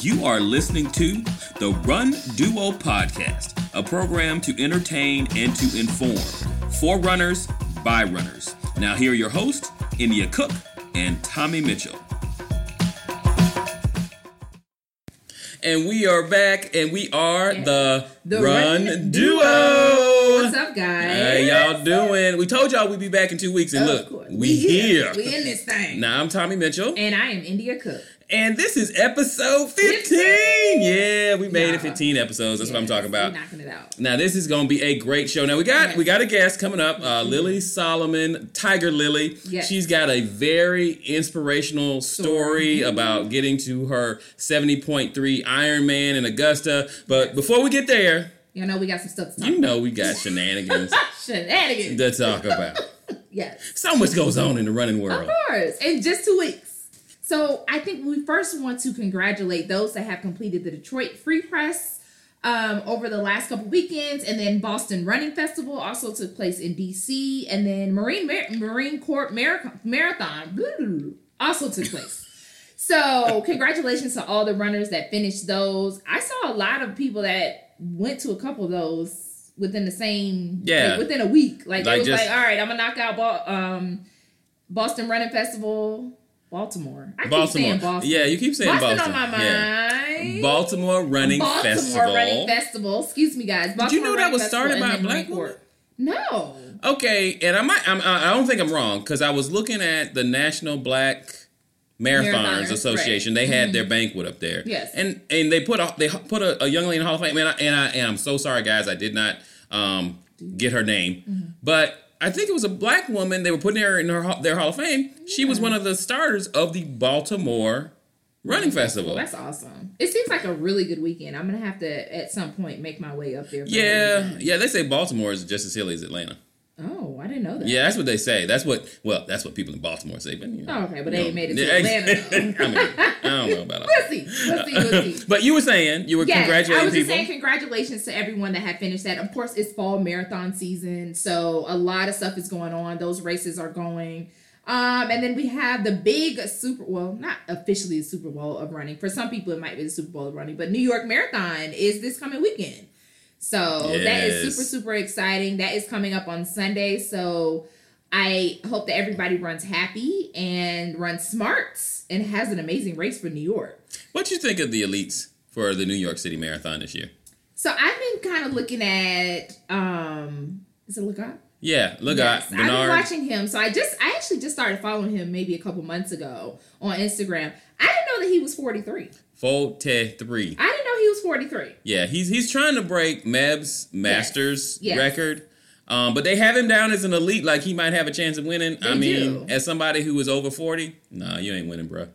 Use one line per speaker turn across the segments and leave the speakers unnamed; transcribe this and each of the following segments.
You are listening to the Run Duo Podcast, a program to entertain and to inform for runners by runners. Now, here are your hosts, India Cook and Tommy Mitchell. And we are back, and we are the,
The
Run,
Run
Duo.
Duo. What's up, guys?
Hey, y'all doing? We told y'all we'd be back in two weeks, and
Of
look,
course.
we, here.
We in this thing.
Now, I'm Tommy Mitchell.
And I am India Cook.
And this is episode 15.
15.
Yeah, we made it 15 episodes. That's what I'm talking about.
knocking it out.
Now this is going to be a great show. Now we got
Yes.
we got a guest coming up, uh, Lilly Soliman, Tiger Lily.
Yes.
She's got a very inspirational story
Story.
about getting to her 70.3 Ironman in Augusta. But before we get there,
You know, we got some stuff to talk
you know we got shenanigans.
Shenanigans.
to talk about.
yes.
So much goes on in the running world.
Of course. In just two weeks. So I think we first want to congratulate those that have completed the Detroit Free Press um, over the last couple weekends, and then Boston Running Festival also took place in DC, and then Marine Mar- Marine Corps Mar- Marathon also took place. So congratulations to all the runners that finished those. I saw a lot of people that went to a couple of those within the same
Yeah.
like, within a week. Like,
Like
it was
just-
like, all right, I'm gonna knock out Bo- um Boston Running Festival, Baltimore. I keep
Baltimore.
saying Boston.
Yeah, you keep saying
Boston,
Boston.
on my
Yeah.
mind.
Baltimore Running
Baltimore
Festival.
Baltimore Running Festival. Excuse me, guys. Baltimore
Did you know that was
Festival
started by a black woman?
No.
Okay, and I might I'm, I I don't think I'm wrong because I was looking at the National Black Marathoners,
Marathoners,
Association. They had their banquet up there.
Yes.
and and they put a, they put a, a young lady in the Hall of Fame. And I, and I and I'm so sorry, guys, I did not um, get her name, but. I think it was a black woman. They were putting her in her their Hall of Fame. She was one of the starters of the Baltimore Running Festival.
That's awesome. It seems like a really good weekend. I'm gonna have to at some point make my way up there.
yeah, yeah. They say Baltimore is just as hilly as Atlanta.
Oh, I didn't know that.
Yeah, that's what they say. That's what well, that's what people in Baltimore say. But you know,
Oh, okay, but they ain't
know.
made it to Atlanta.
I mean, I don't know about all
We'll see. We'll see. We'll see.
But you were saying you were
Yes, I
congratulating
was just
people.
saying congratulations to everyone that had finished that. Of course, it's fall marathon season, so a lot of stuff is going on. Those races are going. Um, and then we have the big Super well, not officially the Super Bowl of running. For some people, it might be the Super Bowl of running, but New York Marathon is this coming weekend. So that is super, super exciting. That is coming up on Sunday. So I hope that everybody runs happy and runs smart and has an amazing race for New York.
what do you think of the elites for the New York City Marathon this year?
So I've been kind of looking at um is it Lagat?
Yeah, look
Yes,
at
I've been watching him. So I just I actually just started following him maybe a couple months ago on Instagram. I didn't know that he was 43.
43.
I didn't he was 43.
Yeah, he's he's trying to break Meb's Masters
Yes.
record. Um, but they have him down as an elite, like he might have a chance of winning. I mean,
do.
as somebody who is over forty, nah, you ain't winning, bro.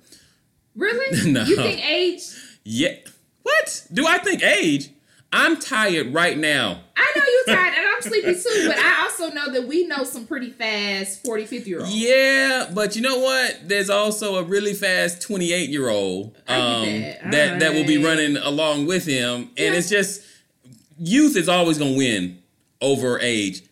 Really?
No.
You think age?
Yeah, what do I think? Age? I'm tired right now.
I know you're tired and I'm sleepy too, but I also know that we know some pretty fast 40, 50 year olds.
Yeah, but you know what? There's also a really fast 28 year old um,
that.
that that will be running along with him, and
Yeah.
it's just youth is always gonna win over age,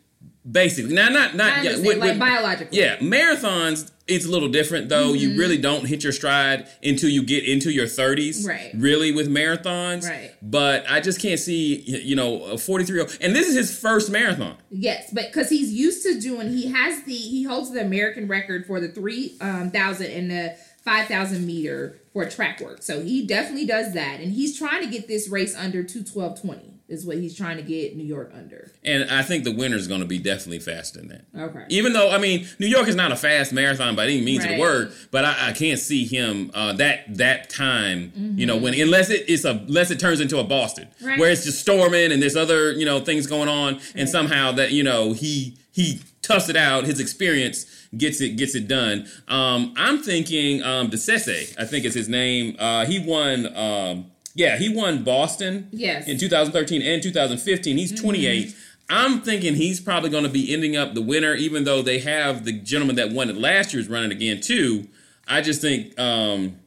basically. Now, not not yeah, with-
like
with-
biologically.
yeah, marathons. It's a little different though.
Mm-hmm.
You really don't hit your stride until you get into your 30s.
Right.
Really with marathons.
Right.
But I just can't see you know a 43 year old, and this is his first marathon.
Yes, but because he's used to doing, he has the he holds the American record for the 3,000 um, and the five thousand meter for track work. So he definitely does that, and he's trying to get this race under two twelve twenty. Is what he's trying to get New York under.
And I think the winner is going to be definitely faster than that.
Okay.
Even though I mean New York is not a fast marathon by any means of the word, but I, I can't see him uh, that that time. You know when unless it, it's a unless it turns into a Boston
Right.
where it's just storming and there's other you know things going on, and somehow that you know he he toughs it out. His experience gets it gets it done. Um, I'm thinking um, Desisa, I think is his name. Uh, he won. Um, yeah, he won Boston
Yes.
in 2013 and 2015. He's 28. I'm thinking he's probably going to be ending up the winner, even though they have the gentleman that won it last year's running again too. I just think um,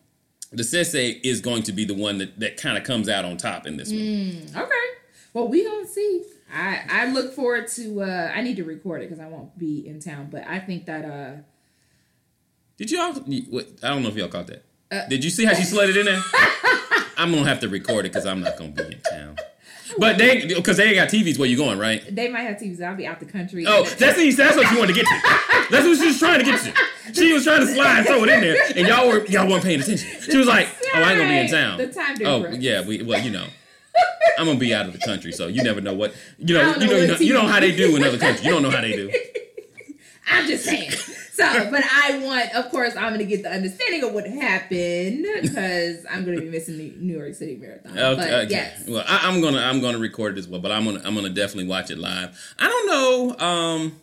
Desisa is going to be the one that, that kind of comes out on top in this one.
Okay. Well, we gonna see. I I look forward to. uh I need to record it because I won't be in town. But I think that uh
Did y'all? I don't know if y'all caught that.
Uh,
Did you see how she slid it in there? I'm gonna have to record it because I'm not gonna be in town. But they, because they ain't got TVs where you going, right?
They might have TVs. I'll be out the country.
Oh, that's the, that's what you wanted to get to. That's what she was trying to get to. She was trying to slide throw it in there, and y'all were y'all weren't paying attention. She was like, "Oh, I ain't gonna be in town."
The time
oh,
difference.
Oh, yeah. We well, you know, I'm gonna be out of the country, so you never know what you know.
don't
You
know
know, you know, you know how they do in other countries. You don't know how they do.
I'm just saying. So, but I want, of course, I'm going to get the understanding of what happened because I'm going to be missing the New York City Marathon.
Okay,
but
okay.
yes.
Well, I, I'm gonna I'm gonna record it as well, but I'm gonna I'm gonna definitely watch it live. I don't know, um,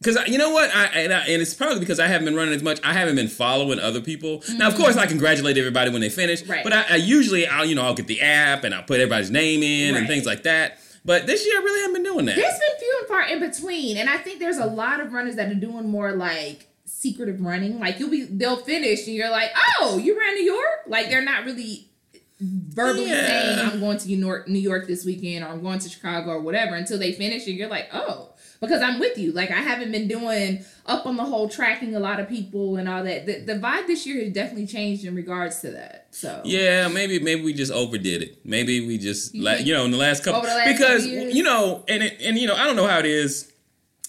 because you know what, I and, I and it's probably because I haven't been running as much. I haven't been following other people. Now, of course, I congratulate everybody when they finish,
Mm-hmm. Right.
but I, I usually I'll you know I'll get the app and I'll put everybody's name in and things like that. But this year, I really haven't been doing that.
There's been few and far in between, and I think there's a lot of runners that are doing more like secretive running. Like you'll be, they'll finish, and you're like, "Oh, you ran New York!" Like they're not really verbally
Yeah.
saying, "I'm going to New York, New York this weekend," or "I'm going to Chicago," or whatever, until they finish, and you're like, "Oh." Because I'm with you. Like I haven't been doing up on the whole tracking a lot of people and all that. The, the vibe this year has definitely changed in regards to that. So
Yeah, maybe maybe we just overdid it. Maybe we just
You
like you know in the last couple
the last
because you know and it, and you know I don't know how it is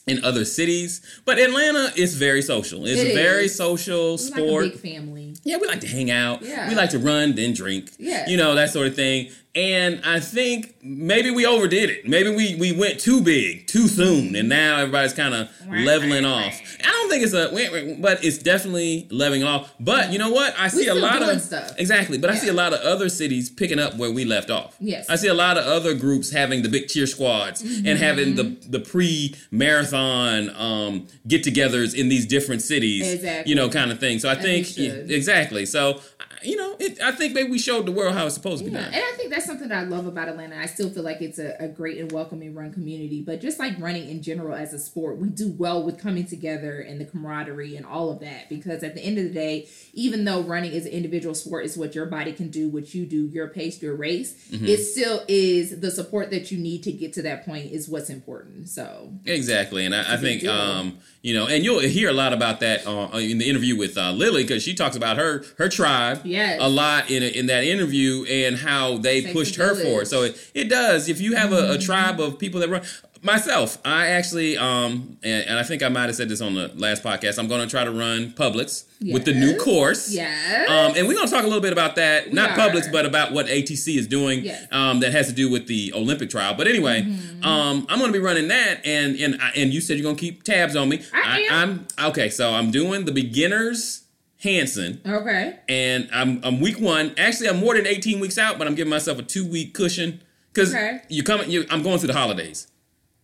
in other cities, but Atlanta is very social. It's
It
a very social
it's
sport.
like a big family.
yeah, we like to hang out.
Yeah.
We like to run then drink.
Yeah.
you know that sort of thing. And I think maybe we overdid it. Maybe we we went too big too soon, and now everybody's kind of
Right,
leveling
right,
off.
right.
I don't think it's a, but it's definitely leveling off. But you know what? I see a lot of
stuff.
exactly. But I see a lot of other cities picking up where we left off.
Yes.
I see a lot of other groups having the big cheer squads and having the the pre marathon um, get-togethers in these different cities.
Exactly.
You know, kind of thing. So I
As
think
should.
exactly. So you know, it, I think maybe we showed the world how it's supposed to be done.
and I think that's something that I love about Atlanta. I still feel like it's a, a great and welcoming run community, but just like running in general as a sport, we do well with coming together and the camaraderie and all of that. Because at the end of the day, even though running is an individual sport, it's what your body can do, what you do, your pace, your race.
Mm-hmm.
It still is the support that you need to get to that point is what's important. So
Exactly, and I, I think um, you know, and you'll hear a lot about that uh, in the interview with uh, Lilly because she talks about her her tribe
Yes.
a lot in in that interview and how they
Takes
pushed
a
her
village.
forward. So it, it does. If you have a, a
Mm-hmm.
tribe of people that run. Myself, I actually, um, and, and I think I might have said this on the last podcast. I'm going to try to run Publix with the new course.
yes,
Um, and we're going to talk a little bit about that, not
are.
Publix, but about what ATC is doing
Yes.
um, that has to do with the Olympic trial. But anyway,
Mm-hmm.
um, I'm going to be running that, and and and you said you're going to keep tabs on me.
I am.
I'm okay. So I'm doing the beginners Hanson,
okay,
and I'm I'm week one. Actually, I'm more than 18 weeks out, but I'm giving myself a two week cushion because
Okay.
you coming. You, I'm going through the holidays.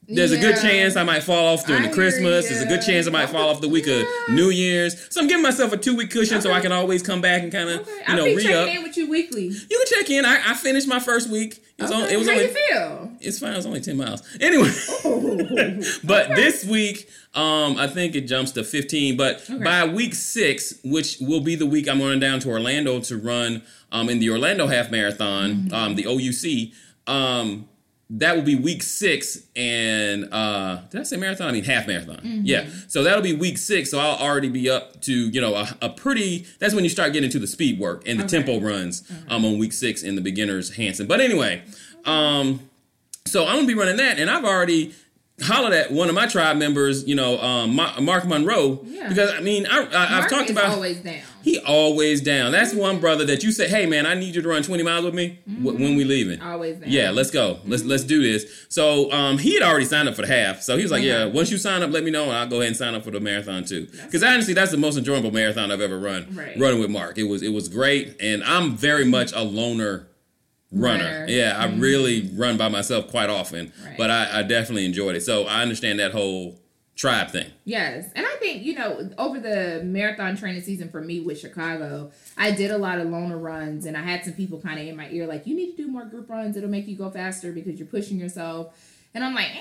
There's a good chance I might fall off during
I
the Christmas. There's a good chance I might fall off the week of New Year's. So I'm giving myself a two week cushion so I can always come back and kind of
okay.
you
I'll
know
be
re up.
checking in with you weekly.
You can check in. I, I finished my first week. It was,
Okay.
on, it was
How
only
you feel?
it's fine. It was only ten miles. Anyway, but this week, um, I think it jumps to fifteen. But
Okay.
by week six, which will be the week I'm going down to Orlando to run um in the Orlando Half Marathon,
Mm-hmm.
um, the OUC, um. That will be week six, and uh did I say marathon? I mean half marathon.
Mm-hmm.
Yeah, so that'll be week six. So I'll already be up to you know a, a pretty. That's when you start getting to the speed work and the
Okay.
tempo runs um on week six in the beginners Hanson. But anyway, um, so I'm gonna be running that, and I've already hollered at one of my tribe members, you know, um, Mark Monroe,
Yeah.
because I mean, I, I, I've talked about
always down.
he always down. That's one brother that you say, hey man, I need you to run 20 miles with me w- when we leaving.
Always down.
Yeah, let's go. Let's let's do this. So um, he had already signed up for the half. So he was like,
Okay.
"Yeah, once you sign up, let me know, and I'll go ahead and sign up for the marathon too." Because honestly, that's the most enjoyable marathon I've ever run.
Right.
Running with Mark, it was it was great, and I'm very much a loner runner.
Runner.
Yeah, I really run by myself quite often,
Right.
but I, I definitely enjoyed it. So I understand that whole tribe thing.
Yes. And I think, you know, over the marathon training season for me with Chicago, I did a lot of loner runs and I had some people kind of in my ear like, you need to do more group runs. It'll make you go faster because you're pushing yourself. And I'm like, eh.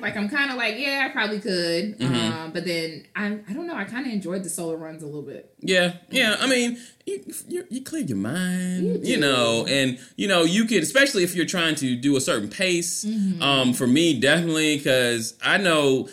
Like I'm kind of like, yeah, I probably could,
Mm-hmm.
um, but then I, I don't know. I kind of enjoyed the solo runs a little bit.
Yeah, yeah. I mean, you, you, you clear your mind,
You
you, know, and you know you could, especially if you're trying to do a certain pace.
Mm-hmm.
Um, for me, definitely because I know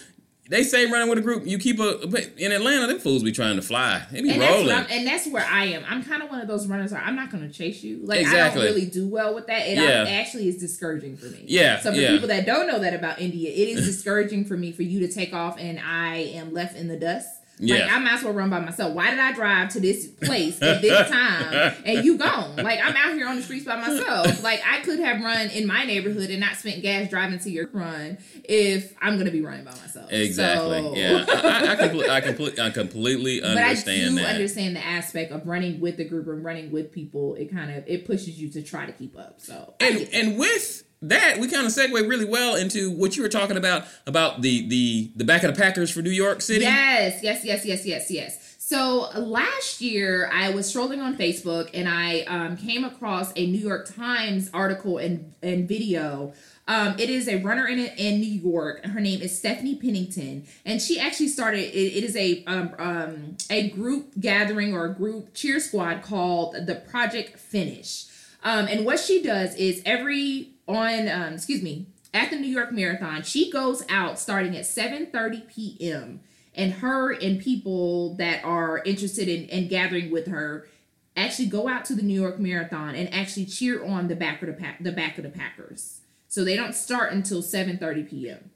they say running with a group, you keep a. But in Atlanta, them fools be trying to fly. They be
and that's,
rolling.
what I'm, and that's where I am. I'm kind of one of those runners where I'm not going to chase you. Like
Exactly.
I don't really do well with that. It
Yeah.
actually is discouraging for me.
Yeah,
So for
yeah.
people that don't know that about India, it is discouraging for me for you to take off and I am left in the dust. Like
Yeah.
I might as well run by myself. Why did I drive to this place at this time and you gone? Like I'm out here on the streets by myself. Like I could have run in my neighborhood and not spent gas driving to your run if I'm going to be running by myself.
Exactly.
So-
Yeah, I, I, I, complete, I, complete, I completely
but I
understand
do
that.
understand the aspect of running with the group and running with people. It kind of it pushes you to try to keep up. So
and and with that, we kind of segue really well into what you were talking about about the the the back of the Packers for New York City.
yes, yes, yes, yes, yes, yes. So last year, I was strolling on Facebook and I um, came across a New York Times article and, and video. Um, it is a runner in in New York. Her name is Stephanie Pennington, and she actually started. It, it is a um, um, a group gathering or a group cheer squad called the Project Finish. Um, and what she does is every on um, excuse me at the New York Marathon, she goes out starting at 7:30 p.m. and her and people that are interested in, in gathering with her actually go out to the New York Marathon and actually cheer on the back of the pack, the back of the Packers. So they don't start until 7:30 p.m.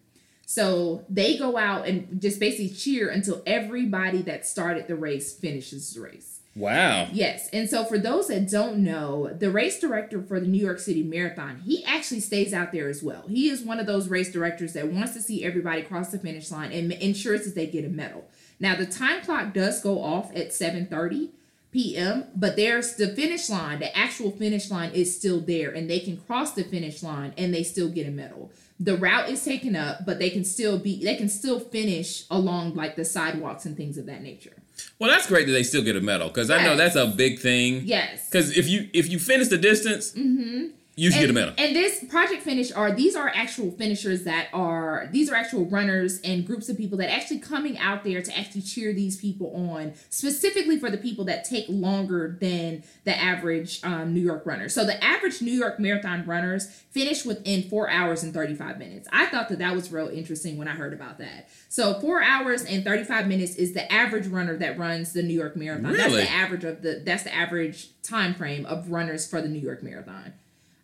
So they go out and just basically cheer until everybody that started the race finishes the race.
Wow.
Yes. And so for those that don't know, the race director for the New York City Marathon, he actually stays out there as well. He is one of those race directors that wants to see everybody cross the finish line and ensures that they get a medal. Now the time clock does go off at 7:30 p.m., but there's the finish line, the actual finish line is still there and they can cross the finish line and they still get a medal. The route is taken up, but they can still be they can still finish along like the sidewalks and things of that nature.
Well, that's great that they still get a medal because I know that's a big thing.
Yes.
Because if you if you finish the distance, you should
and,
get a medal.
And this project finish are these are actual finishers that are these are actual runners and groups of people that actually coming out there to actually cheer these people on specifically for the people that take longer than the average um, New York runner. So the average New York marathon runners finish within four hours and 35 minutes. I thought that that was real interesting when I heard about that. So four hours and 35 minutes is the average runner that runs the New York marathon. That's
Really?
the average of the that's the average time frame of runners for the New York marathon.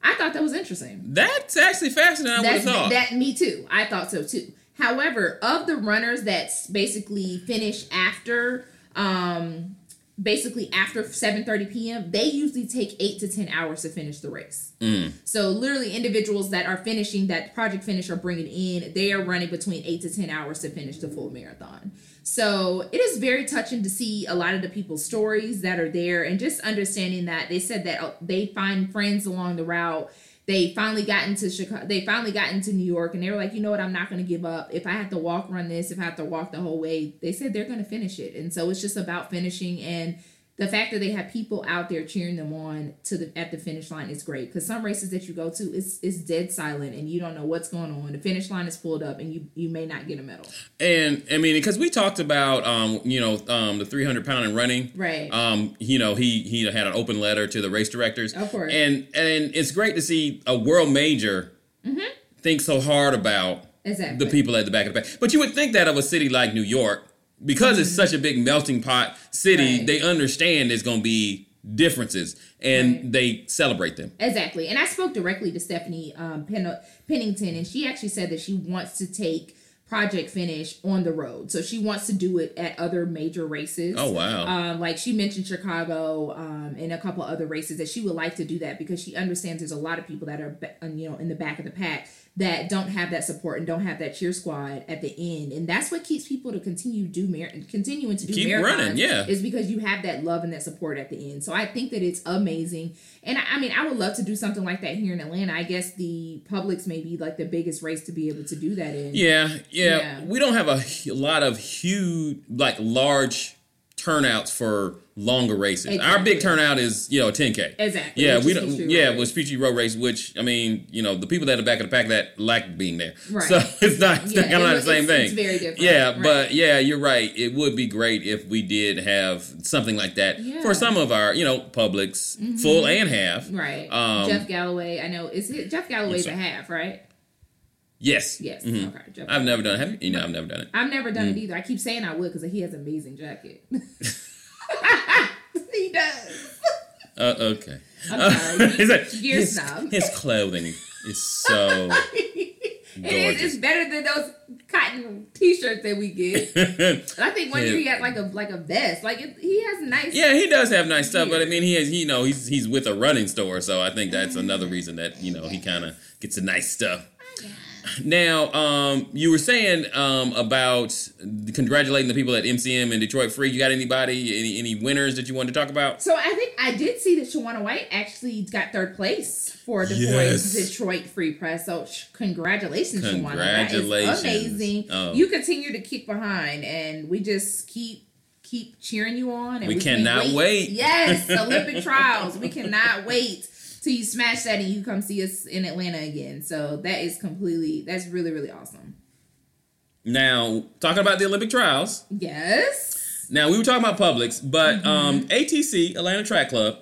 I thought that was interesting.
That's actually faster than I would have
That's
thought.
that me too. I thought so too. However, of the runners that basically finish after um basically after 7:30 p.m., they usually take 8 to 10 hours to finish the race.
Mm.
So literally individuals that are finishing that project finish are bringing in, they are running between 8 to 10 hours to finish the full marathon. So it is very touching to see a lot of the people's stories that are there and just understanding that they said that uh, they find friends along the route. They finally got into Chicago. They finally got into New York, and they were like, you know what? I'm not going to give up. If I have to walk, run this. If I have to walk the whole way, they said they're going to finish it. And so it's just about finishing and the fact that they have people out there cheering them on to the at the finish line is great because some races that you go to is is dead silent and you don't know what's going on. The finish line is pulled up and you you may not get a medal.
And I mean, because we talked about, um, you know, um, the 300 pound and running.
Right.
Um, you know, he he had an open letter to the race directors.
Of course.
And and it's great to see a world major think so hard about
Mm-hmm. Exactly.
the people at the back of the pack. But you would think that of a city like New York, because it's such a big melting pot city,
Mm-hmm. Right.
they understand there's going to be differences and
Right.
they celebrate them.
Exactly. And I spoke directly to Stephanie um, Pen- Pennington, and she actually said that she wants to take Project Finish on the road. So she wants to do it at other major races.
Oh, wow.
Um, like she mentioned Chicago um, and a couple other races that she would like to do that because she understands there's a lot of people that are, you know, in the back of the pack that don't have that support and don't have that cheer squad at the end, and that's what keeps people to continue do mar- continuing to do
Keep
marathons
running, yeah.
is because you have that love and that support at the end. So I think that it's amazing. And I, I mean, I would love to do something like that here in Atlanta. I guess the Publix may be like the biggest race to be able to do that in.
Yeah, yeah,
Yeah.
We don't have a lot of huge, like large turnouts for longer races. Our big turnout is you know 10k.
Exactly,
Yeah,
which
we don't. Yeah, it was Peachtree Road Race, which I mean, you know, the people that are back of the pack that like being there.
Right.
So it's not. It's
Yeah,
kind of not the same thing.
it's very different,
Yeah,
right.
but yeah, you're right. It would be great if we did have something like that
Yeah. Mm-hmm.
for some of our, you know, Publix, full and half.
Right.
Um,
Jeff Galloway. I know. Is it Jeff Galloway's a half, right?
Yes.
Yes.
Mhm.
Okay. Jeff
I've never done it. Have you? You know, I've never done it.
I've never done
Mm.
it either. I keep saying I would because he has an amazing jacket. he does.
Uh, okay.
I'm sorry.
He's like,
You're
his,
snob.
his clothing is so.
It is.
Gorgeous.
It's better than those cotton T-shirts that we get. And I think one year he had like a like a vest. Like it, he has nice.
yeah, he does have nice stuff, but I mean, he has, you know, he's he's with a running store, so I think that's another reason that you know he kind of gets the nice stuff. Now, um, you were saying um, about congratulating the people at MCM and Detroit Free. You got anybody, any any winners that you wanted to talk about?
So I think I did see that Shawana White actually got third place for Detroit
Yes.
Detroit Free Press. So sh- congratulations, Shawana.
Congratulations.
That is amazing.
Oh.
You continue to kick behind, and we just keep keep cheering you on. And
We
can't
cannot wait.
Yes, Olympic trials. We cannot wait till you smash that and you come see us in Atlanta again. So that is completely. That's really really awesome.
Now, talking about the Olympic trials.
Yes.
Now we were talking about Publix, but
Mm-hmm.
um, ATC Atlanta Track Club.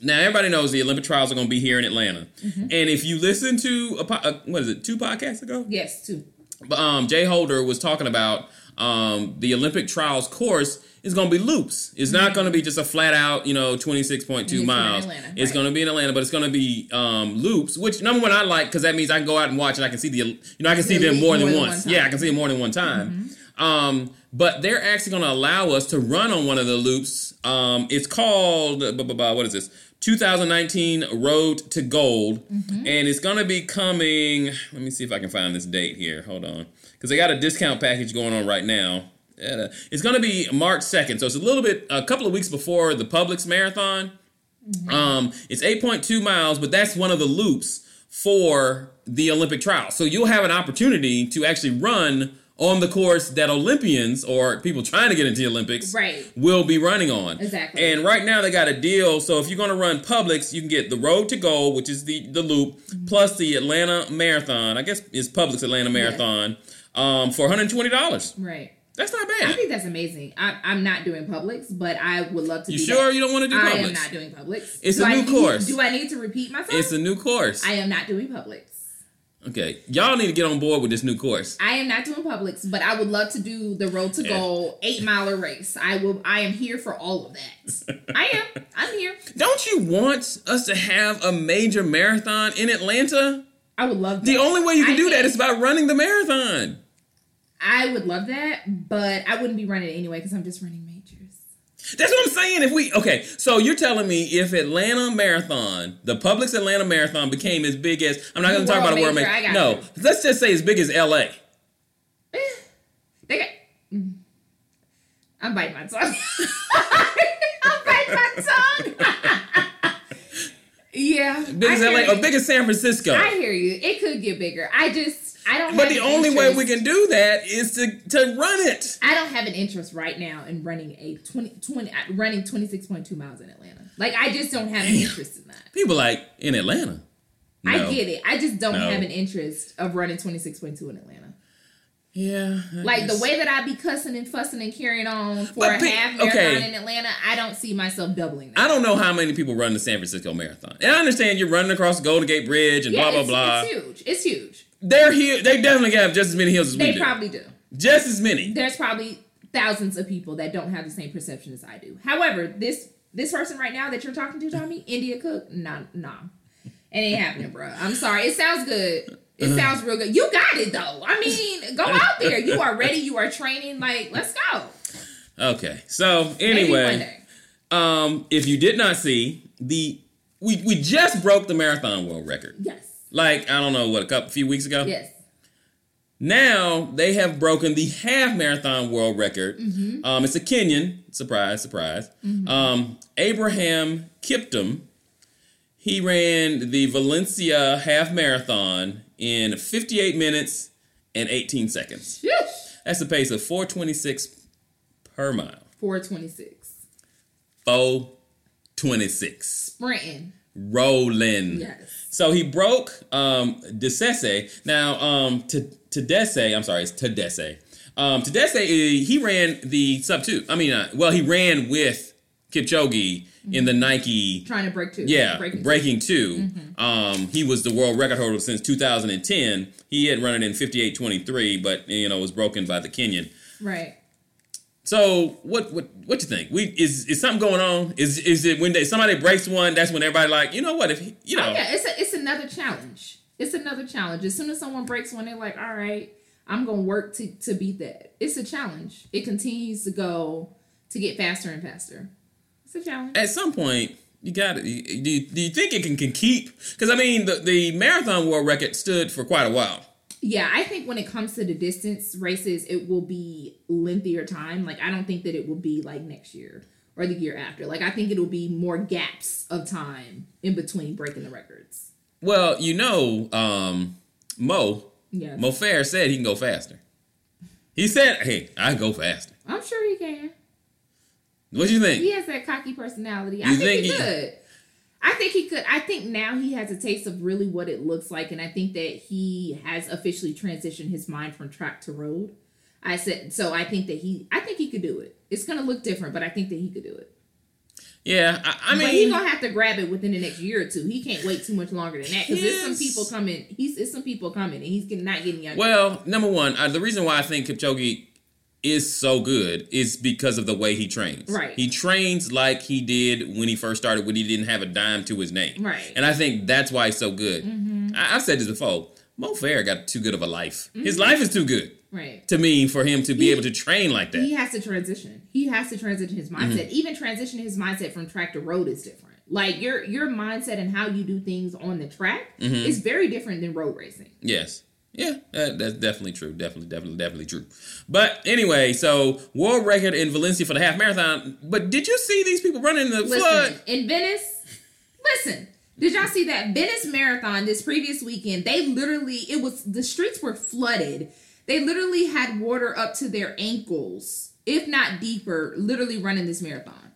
Now everybody knows the Olympic trials are going to be here in Atlanta,
Mm-hmm.
and if you listen to a, po- uh what is it, two podcasts ago,
Yes. Too.
um, Jay Holder was talking about um, the Olympic trials course is going to be loops. It's not going to be just a flat out, you know, twenty six point
It's
two
in
miles.
Atlanta,
It's
right.
going to be in Atlanta, but it's going to be um, loops. Which number one I like because that means I can go out and watch and I can see the, you know, I can see
The
them more than
more
once. yeah, I can see them more than one time. Um, but they're actually going to allow us to run on one of the loops. Um, it's called blah, blah, blah, what is this? 2019 Road to Gold, and it's going to be coming. Let me see if I can find this date here. Hold on, because they got a discount package going on right now. Uh, It's going to be March 2nd, so it's a little bit, a couple of weeks before the Publix Marathon. Um, it's 8.2 miles, but that's one of the loops for the Olympic trials. So you'll have an opportunity to actually run on the course that Olympians or people trying to get into the Olympics
Right.
will be running on.
Exactly.
And right now they got a deal. So if you're going to run Publix, you can get the Road to Gold, which is the the loop,
Mm-hmm.
plus the Atlanta Marathon. I guess it's Publix Atlanta Marathon um, for 120 dollars.
Right.
That's not bad.
I think that's amazing. I, I'm not doing Publix, but I would love to. Do You
sure
that.
you don't want to do
I
Publix?
am not doing Publix.
It's
Do
a
I
new
need-
course.
Do I need to repeat myself?
It's a new course.
I am not doing Publix.
Okay, y'all need to get on board with this new course.
I am not doing Publix, but I would love to do the road to
Yeah.
goal eight miler race. I will. I am here for all of that. I am. I'm here.
Don't you want us to have a major marathon in Atlanta?
I would love. That.
The only way you can
I
do that
think-
is by running the marathon.
I would love that, but I wouldn't be running anyway because I'm just running majors.
That's what I'm saying. If we okay, so you're telling me if Atlanta Marathon, the Publix Atlanta Marathon became as big as I'm not going to talk about a
world major,
major.
I got
No,
you.
let's just say as big as LA.
They got. Mm. I'm biting my tongue. I'm biting my tongue. yeah.
Big as LA or big as San Francisco.
I hear you. It could get bigger. I just don't.
but the only way we can do that is to to run it.
I don't have an interest right now in running a 20, 20 uh, running twenty six point two miles in Atlanta. Like I just don't have an interest in that.
People like in Atlanta.
I get it. I just don't
No.
have an interest of running twenty six point two in Atlanta.
Yeah. I
Like the way that I be cussing and fussing and carrying on for
But
a
pe-
half marathon
okay.
in Atlanta, I don't see myself doubling that.
I don't know how many people run the San Francisco Marathon. And I understand you're running across the Golden Gate Bridge and
yeah,
blah blah blah.
it's huge. It's huge.
They're here. They definitely have just as many hills as we do.
They probably do.
just as many.
There's probably thousands of people that don't have the same perception as I do. However, this this person right now that you're talking to, Tommy, India Cook, nah, nah, it ain't happening, bro. I'm sorry. It sounds good. It
Uh-huh.
sounds real good. You got it though. I mean, go out there. You are ready. You are training. Like, let's go.
Okay. So anyway, um, if you did not see the, we we just broke the marathon world record.
Yes.
Like I don't know what a couple few weeks ago.
Yes.
Now they have broken the half marathon world record.
Mm-hmm.
Um, it's a Kenyan. Surprise, surprise. Um, Abraham Kiptum. He ran the Valencia half marathon in 58 minutes and 18 seconds.
Sheesh.
That's a pace of 426 per mile.
426.
426.
Sprinting.
Rolling.
Yes.
So he broke um Desese. Now um to Tadese, I'm sorry, it's Tadese. Um Tadese he ran the sub 2. I mean uh, well he ran with Kipchoge in the Nike
Trying to break two.
yeah,
Breaking
breaking,
two.
2 Um, he was the world record holder since 2010. He had run it in 58.23, but you know was broken by the Kenyan.
Right.
So what what what you think? We is is something going on? Is is it when they, somebody breaks one? That's when everybody like you know what if you oh, know
Oh, yeah, it's a, it's another challenge. It's another challenge. As soon as someone breaks one, they're like, all right, I'm gonna work to to beat that. It's a challenge. It continues to go to get faster and faster. It's a challenge.
at some point you got to do. You, do you think it can, can keep? Because I mean the the marathon world record stood for quite a while.
Yeah, I think when it comes to the distance races, it will be lengthier time. Like I don't think that it will be like next year or the year after. Like I think it'll be more gaps of time in between breaking the records.
Well, you know, um, Mo
Yeah.
Mo Farah said he can go faster. He said, "Hey, I go faster."
I'm sure he can.
What do you think?
He has that cocky personality. I think,
think
he
he-
could. I think he could. I think now he has a taste of really what it looks like, and I think that he has officially transitioned his mind from track to road. I said so. I think that he. I think he could do it. It's gonna look different, but I think that he could do it.
Yeah, I, I
but he's gonna have to grab it within the next year or two. He can't wait too much longer than that because there's some people coming. He's it's some people coming, and he's getting, not getting younger.
well, number one, uh, the reason why I think Kipchoge is so good is because of the way he trains.
Right.
He trains like he did when he first started, when he didn't have a dime to his name.
Right. Mm-hmm.
And I think that's why he's so good. I, I've said this before. Mo Farah got too good of a life. His
Mm-hmm.
life is too good
right.
to me for him to be
He-
able to train like that.
He has to transition. He has to transition his mindset.
Mm-hmm.
Even transition his mindset from track to road is different. Like your your mindset and how you do things on the track
Mm-hmm.
is very different than road racing.
Yes. Yeah, that, that's definitely true. Definitely, definitely, definitely true. But anyway, so world record in Valencia for the half marathon. But did you see these people running in the
Listen,
flood?
in Venice, listen. Did y'all see that Venice marathon this previous weekend? They literally it was the streets were flooded. They literally had water up to their ankles, if not deeper, literally running this marathon.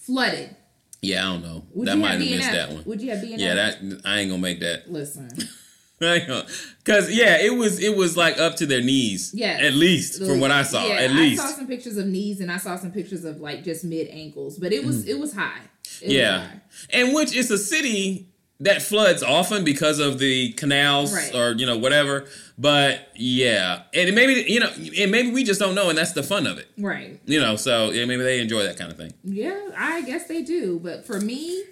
Flooded.
Yeah, I don't know.
Would
that
you
might have
have
missed that one.
Would you have DNF?
Yeah, that I ain't gonna make that.
Listen.
Because yeah, it was it was like up to their knees.
Yeah.
at least from what I saw.
Yeah,
at least.
I saw some pictures of knees and I saw some pictures of like just mid ankles, but it was it was high. It was
Mm. yeah,
high.
and which is a city that floods often because of the canals
Right.
or you know whatever. But yeah, and maybe you know, and maybe we just don't know, and that's the fun of it.
Right.
You know, so yeah, maybe they enjoy that kind of thing.
Yeah, I guess they do. But for me,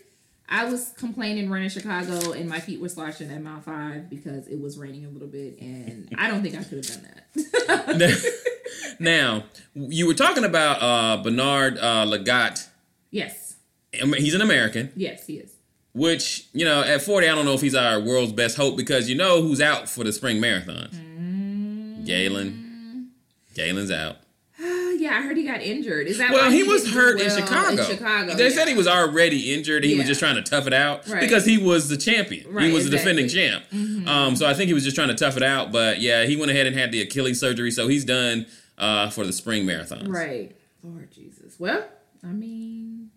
I was complaining running Chicago and my feet were sloshing at mile five because it was raining a little bit, and I don't think I could have done that.
now, you were talking about uh, Bernard uh, Lagat.
yes,
He's an American,
yes, he is.
which you know, at forty, I don't know if he's our world's best hope because you know who's out for the spring marathon. Galen. Galen's out.
Yeah, I heard he got injured. Is that
Well,
why
he was hurt in
well
Chicago.
Chicago,
They
yeah.
said he was already injured. He was just trying to tough it out
Right.
because he was the champion.
Right,
he was the defending
exactly. Mm-hmm.
champ. Um, so I think he was just trying to tough it out. But yeah, he went ahead and had the Achilles surgery, so he's done uh, for the spring marathons.
Right. Lord Jesus. Well, I mean,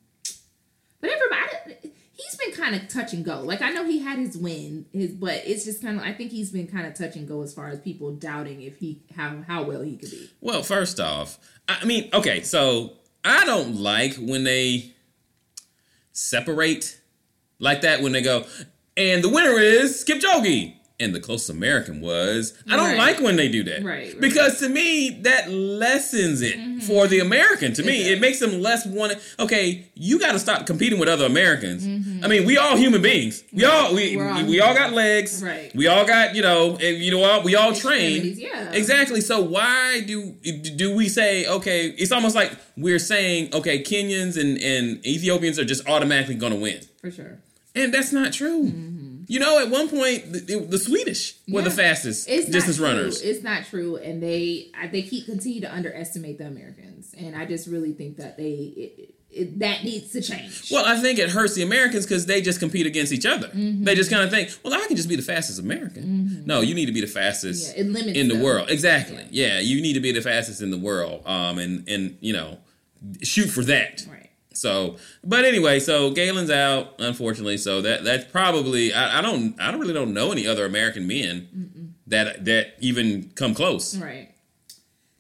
but everybody, he's been kind of touch and go. Like I know he had his win, his, but it's just kind of. I think he's been kind of touch and go as far as people doubting if he how how well he could be.
Well, first off, I mean, okay, so I don't like when they separate like that when they go, and the winner is Kipchoge. And the closest American was. I don't
Right.
like when they do that.
Right, right.
Because to me, that lessens it for the American. To me,
It
it, makes them less want. Okay, you got to stop competing with other Americans.
Mm-hmm.
I mean, we all human beings. We all we,
all
we all got legs.
Right.
We all got you know and, you know what we all train.
Yeah.
Exactly. So why do do we say okay? It's almost like we're saying okay, Kenyans and and Ethiopians are just automatically going to win,
For sure.
and that's not true. You know, at one point the, the Swedish were the
Mm-hmm.
Fastest
It's
distance runners.
It's not true, and they I- they keep continue to underestimate the Americans, and I just really think that they it, it, that needs to change.
Well, I think it hurts the Americans because they just compete against each other.
Mm-hmm.
They just kind of think, well, I can just be the fastest American. No, you need to be the fastest
yeah,
in the
them.
world. Exactly. Yeah. you need to be the fastest in the world. Um, and and you know, shoot for that.
Right.
So, but anyway, so Galen's out, unfortunately. So that that's probably I, I don't I don't really don't know any other American men that that even come close.
Right.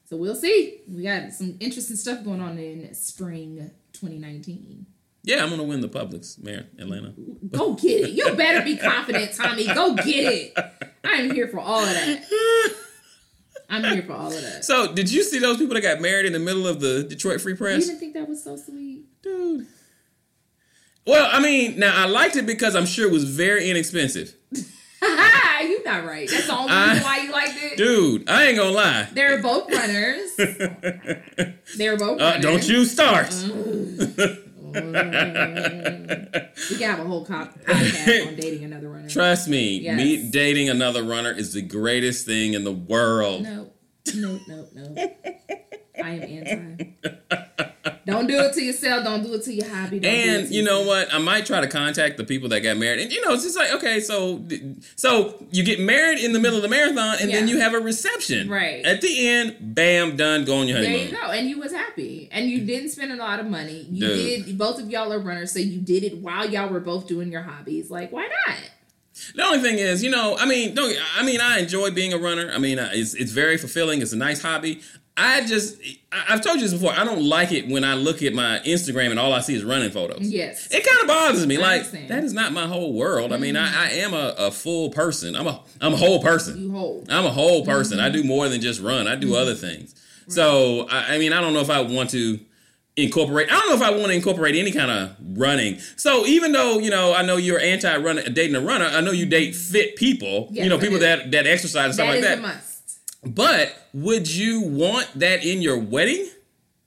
So we'll see. We got some interesting stuff going on in spring 2019.
Yeah, I'm gonna win the Publix, Mayor Atlanta.
Go get it. You better be confident, Tommy. Go get it. I'm here for all of that. I'm here for all of that.
So, did you see those people that got married in the middle of the Detroit Free Press?
You didn't think that was so sweet?
Dude. Well, I mean, now I liked it because I'm sure it was very inexpensive.
You're not right. That's the only reason why you liked it.
Dude, I ain't gonna lie.
They're both runners. They were both
Uh,
runners.
don't you start.
We can have a whole cop podcast on dating another runner.
Trust me,
Yes.
me dating another runner is the greatest thing in the world.
No, no, no, no. I am anti. Don't do it to yourself. Don't do it to your hobby. Don't
And you know what? I might try to contact the people that got married. And you know, it's just like, okay, so so you get married in the middle of the marathon and then you have a reception.
Right.
At the end, bam, done, go on your honeymoon.
There you go. And you was happy. And you didn't spend a lot of money. You
Dude.
did both of y'all are runners, so you did it while y'all were both doing your hobbies. Like, why not?
The only thing is, you know, I mean, don't I mean, I enjoy being a runner. I mean, it's it's very fulfilling. It's a nice hobby. I just, I- I've told you this before. I don't like it when I look at my Instagram and all I see is running photos.
Yes.
It kind of bothers me.
I
like
understand.
that is not my whole world. I mean, I, I am a, a full person. I'm a I'm a whole person.
You hold.
I'm a whole person. I
Mm-hmm.
do more than just run. I do other things. So I, I mean, I don't know if I want to incorporate. I don't know if I want to incorporate any kind of running. So even though you know, I know you're anti running dating a runner. I know you date fit people.
Yes,
you know,
I
people that that exercise and stuff
That
like
is
that. But would you want that in your wedding?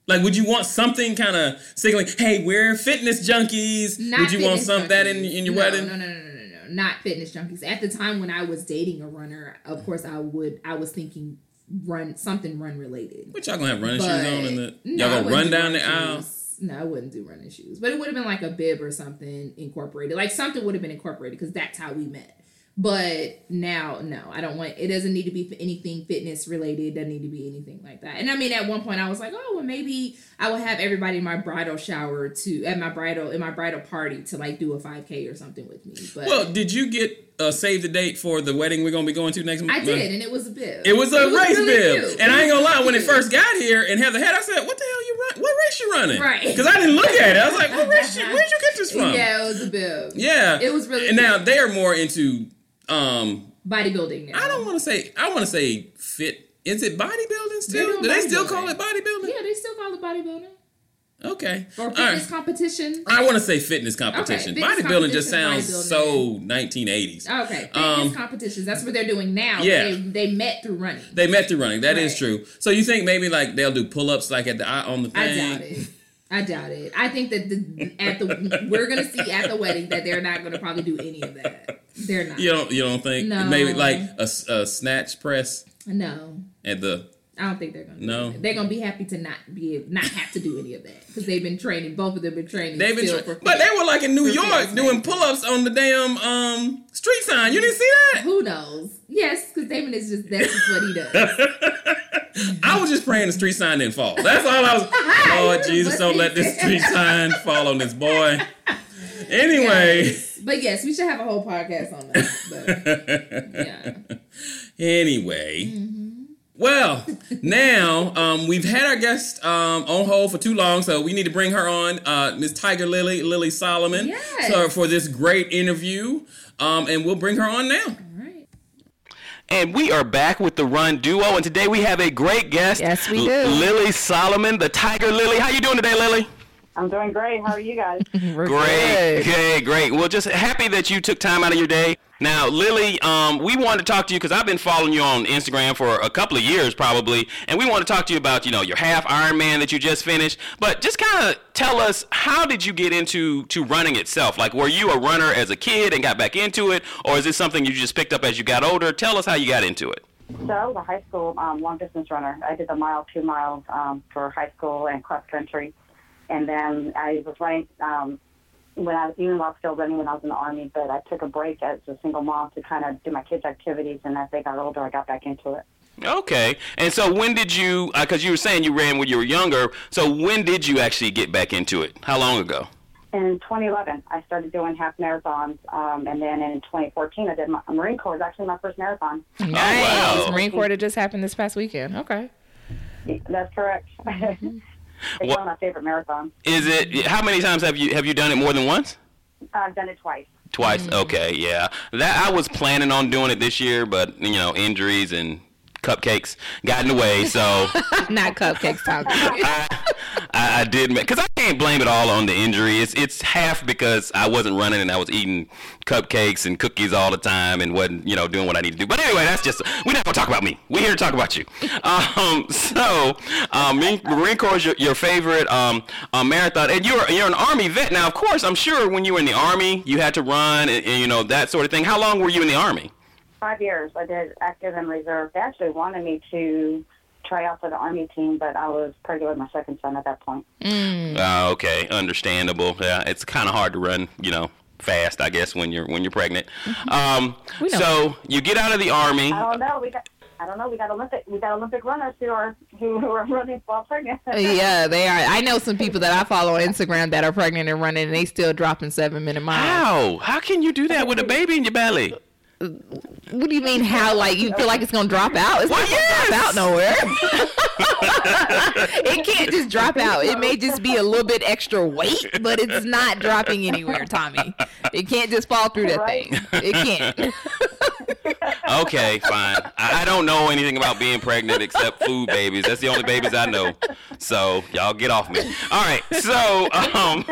Like, would you want something kind of signaling, "Hey, we're fitness junkies"?
Not
would you want some that in in your
no,
wedding?
No, no, no, no, no, no. Not fitness junkies. At the time when I was dating a runner, of course I would. I was thinking run something run related.
What y'all gonna have running shoes on? And the,
no,
y'all gonna run
do
down the aisle?
No, I wouldn't do running shoes, but it would have been like a bib or something incorporated. Like something would have been incorporated because that's how we met. But now, no, I don't want. It doesn't need to be anything fitness related. It doesn't need to be anything like that. And I mean, at one point, I was like, oh, well, maybe I will have everybody in my bridal shower to at my bridal in my bridal party to like do a five k or something with me. But
Well, did you get uh, save the date for the wedding we're gonna be going to next month?
I did, and it was a bib.
It was a race
really
bib,
cute.
and I ain't gonna lie. When it first got here and Heather had, I said, "What the hell you run? What race you running?"
Right.
Because I didn't look at it. I was like, "What race? You, where'd you get this from?"
Yeah, it was a bib.
Yeah.
It was really
And now they are more into. Um
bodybuilding now.
I don't want to say. I want to say fit. Is it bodybuilding still? Do they still call it bodybuilding?
Yeah, they still call it bodybuilding
Okay.
or fitness
right.
competition.
I want to say fitness competition.
fitness
bodybuilding just sounds
bodybuilding.
so 1980s.
Okay, fitness
Um,
competitions. That's what they're doing now.
Yeah.
They, they met through running.
They met through running. That is
Right.
true. So you think maybe like they'll do pull ups like at the on the
I
thing?
doubt it. I doubt it. I think that the, at the we're gonna see at the wedding that they're not gonna probably do any of that. They're not.
You don't. You don't think
No.
maybe like a, a snatch press
No,
at the.
I don't think they're gonna.
No.
they're gonna be happy to not be not have to do any of that because they've been training. Both of them been training.
They've been,
still
tra- but they were like in New York doing pull ups on the damn um street sign. You didn't see that?
Who knows? Yes, because Damon is just that's just what he does.
I was just praying the street sign didn't fall. That's all I was. Lord Jesus, don't let this street sign fall on this boy. Anyway.
Yes. But yes, we should have a whole podcast on that. But yeah.
Anyway.
Mm-hmm.
Well, now um, we've had our guest um, on hold for too long, so we need to bring her on, uh, Miss Tiger Lily, Lilly Soliman,
Yes.
so for this great interview, um, and we'll bring her on now.
All right.
And we are back with the Run Duo, and today we have a great guest.
Yes, we
L-
do.
Lilly Soliman, the Tiger Lily. How you doing today, Lilly?
I'm doing great. How are you guys?
We're
Great,
good.
great, great. Well, just happy that you took time out of your day. Now, Lilly, um, we wanted to talk to you because I've been following you on Instagram for a couple of years, probably, and we want to talk to you about, you know, your half Ironman that you just finished. But just kind of tell us, how did you get into to running itself? Like, were you a runner as a kid and got back into it, or is this something you just picked up as you got older? Tell us how you got into it.
So I was a high school um, long distance runner. I did the mile, two miles um, for high school and cross country, and then I was running um, when I was even while still running when I was in the army. But I took a break as a single mom to kind of do my kids' activities, and as they got older, I got back into it.
Okay. And so when did you, because you were saying you ran when you were younger, so when did you actually get back into it? How long ago?
In 2011, I started doing half marathons, um, and then in 2014, I did my Marine Corps. It was actually my first marathon.
Nice.
wow.
Marine Corps that just happened this past weekend. Okay.
That's correct. It's
What-
one of my favorite marathons.
Is it? How many times have you have you done it more than once?
I've done it twice.
Twice. Mm-hmm. Okay, yeah. That I was planning on doing it this year, but you know, injuries and cupcakes got in the way, so
Not cupcakes, Tommy.
I, I, I did because I can't blame it all on the injury. It's it's half because I wasn't running and I was eating cupcakes and cookies all the time and wasn't you know doing what I need to do. But anyway, that's just we're not gonna talk about me. We're here to talk about you. Um, so um, Marine Marine Corps is your, your favorite um, uh, marathon, and you're you're an Army vet now. Of course, I'm sure when you were in the Army, you had to run and, and you know that sort of thing. How long were you in the Army?
Five years. I did active and reserve. They actually wanted me to try out for the Army team, but I was pregnant with my second son at that point.
Uh, okay, understandable. Yeah, it's kind of hard to run, you know, fast. I guess when you're when you're pregnant. Um,
We know.
so you get out of the army.
I don't know. We got. I don't know. We got Olympic. We got Olympic runners who are who, who are running while pregnant.
yeah, they are. I know some people that I follow on Instagram that are pregnant and running, and they still dropping seven minute miles.
How? How can you do that with a baby in your belly?
What do you mean? How? Like you feel like it's gonna drop out? It's
Well,
not gonna drop out nowhere. it can't just drop out. It may just be a little bit extra weight, but it's not dropping anywhere, Tommy. It can't just fall through that
Right.
thing. It can't.
Okay, fine. I, I don't know anything about being pregnant except food babies. That's the only babies I know. So y'all get off me. All right. So um,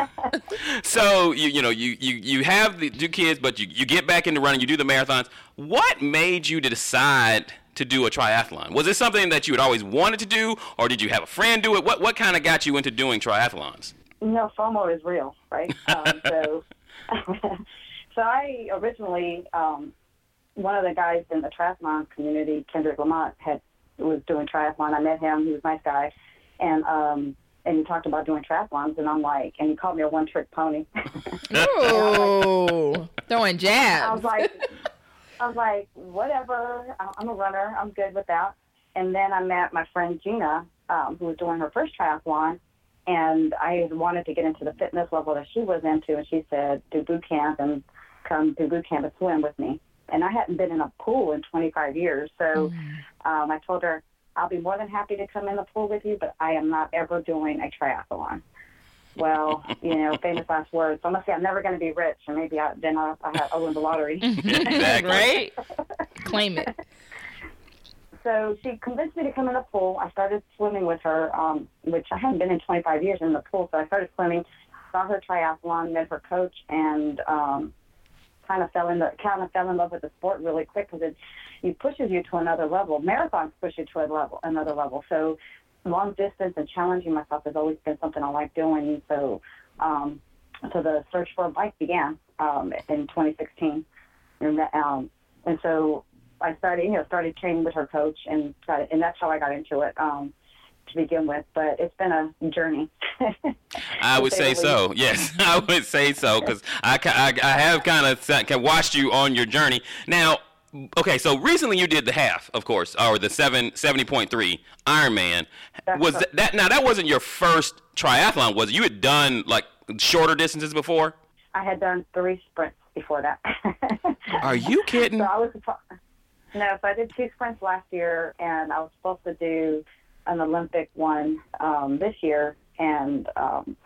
so you you know you you you have the two kids, but you you get back into running. You do the marathons. What made you to decide? To do a triathlon, was it something that you had always wanted to do, or did you have a friend do it? What what kind of got you into doing triathlons?
no, FOMO is real, right? Um, so, so I originally, um, one of the guys in the triathlon community, Kendrick Lamont, had was doing triathlon. I met him; he was a nice guy, and um, and he talked about doing triathlons, and I'm like, and he called me a one-trick pony.
Ooh, throwing jabs.
I was like, I was like, whatever. I'm a runner. I'm good with that. And then I met my friend Gina, um, who was doing her first triathlon, and I wanted to get into the fitness level that she was into, and she said, do boot camp and come do boot camp and swim with me. And I hadn't been in a pool in 25 years, so um, I told her, I'll be more than happy to come in the pool with you, but I am not ever doing a triathlon. Well, you know, famous last words. So I'm gonna say I'm never going to be rich, and maybe I, then I, I, I win the lottery.
exactly.
right? Claim it.
so she convinced me to come in the pool. I started swimming with her, um, which I hadn't been in 25 years in the pool. So I started swimming, saw her triathlon, met her coach, and um, kind of fell in the kind of fell in love with the sport really quick because it it pushes you to another level. Marathons push you to a level, another level. So long distance and challenging myself has always been something I like doing. So um, so the search for a bike began um, in 2016, and um, and so I started, you know, started training with her coach, and got, and that's how I got into it um, to begin with. But it's been a journey.
I would say so. Yes, I would say so because I, I, I have kind of watched you on your journey. Now, okay, so recently you did the half, of course, or the seven seventy point three Ironman. Was that, that now that wasn't your first triathlon? Was it? you had done like shorter distances before?
I had done three sprints before that.
Are you kidding?
So I was no, so I did two sprints last year, and I was supposed to do an Olympic one um, this year, and um,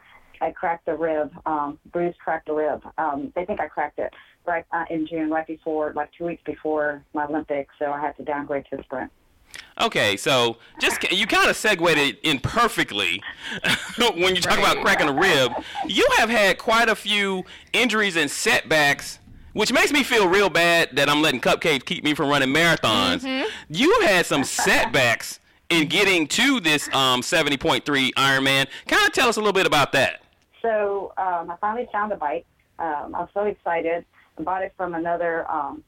I cracked a rib. Um, Bruce cracked a rib. Um, they think I cracked it right uh, in June, right before, like two weeks before my Olympics. So I had to downgrade to sprint.
Okay, so just you kind of segued it in perfectly when you talk about cracking a rib. You have had quite a few injuries and setbacks, which makes me feel real bad that I'm letting cupcakes keep me from running marathons. You had some setbacks in getting to this um, 70.3 Ironman. Kind of tell us a little bit about that.
So um, I finally found a bike. Um, I was so excited. I bought it from another um,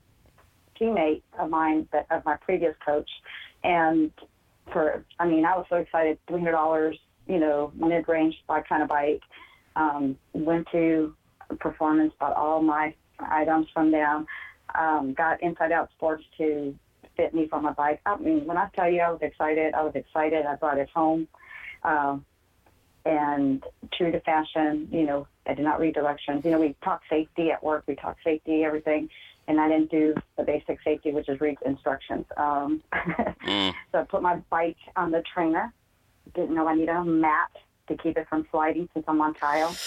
teammate of mine, that of my previous coach, and for I mean I was so excited. Three hundred dollars, you know, mid-range bike kind of bike. Um, went to Performance, bought all my items from them. Um, got Inside Out Sports to fit me for my bike. I mean, when I tell you I was excited, I was excited. I brought it home. Um, and true to fashion, you know, I did not read directions. You know, we talk safety at work, we talk safety, everything, and I didn't do the basic safety, which is read instructions. Um,
Mm.
so I put my bike on the trainer. Didn't know I needed a mat to keep it from sliding since I'm on tile.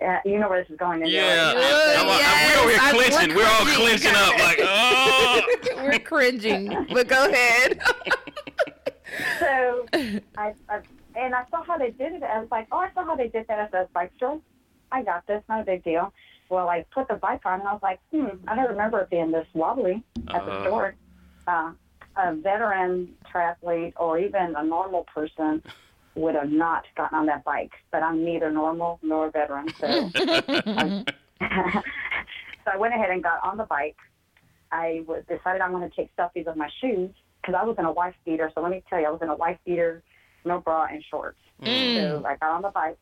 Yeah, you know where this is going. Anyway.
Yeah, I'm, I'm,
yes,
we're over here
I'm- we're.
We're all
cringing.
clenching up like, oh.
We're cringing, but go ahead.
So I, I and I saw how they did it. I was like, oh, I saw how they did that at the bike store. I got this, not a big deal. Well, I put the bike on, and I was like, hmm, I don't remember it being this wobbly at the
Uh-huh.
store. Uh, a veteran triathlete or even a normal person would have not gotten on that bike. But I'm neither normal nor veteran, so I, so I went ahead and got on the bike. I was, decided I'm going to take selfies of my shoes because I was in a wife beater. So let me tell you, I was in a wife beater, no bra and shorts. So I got on the bike.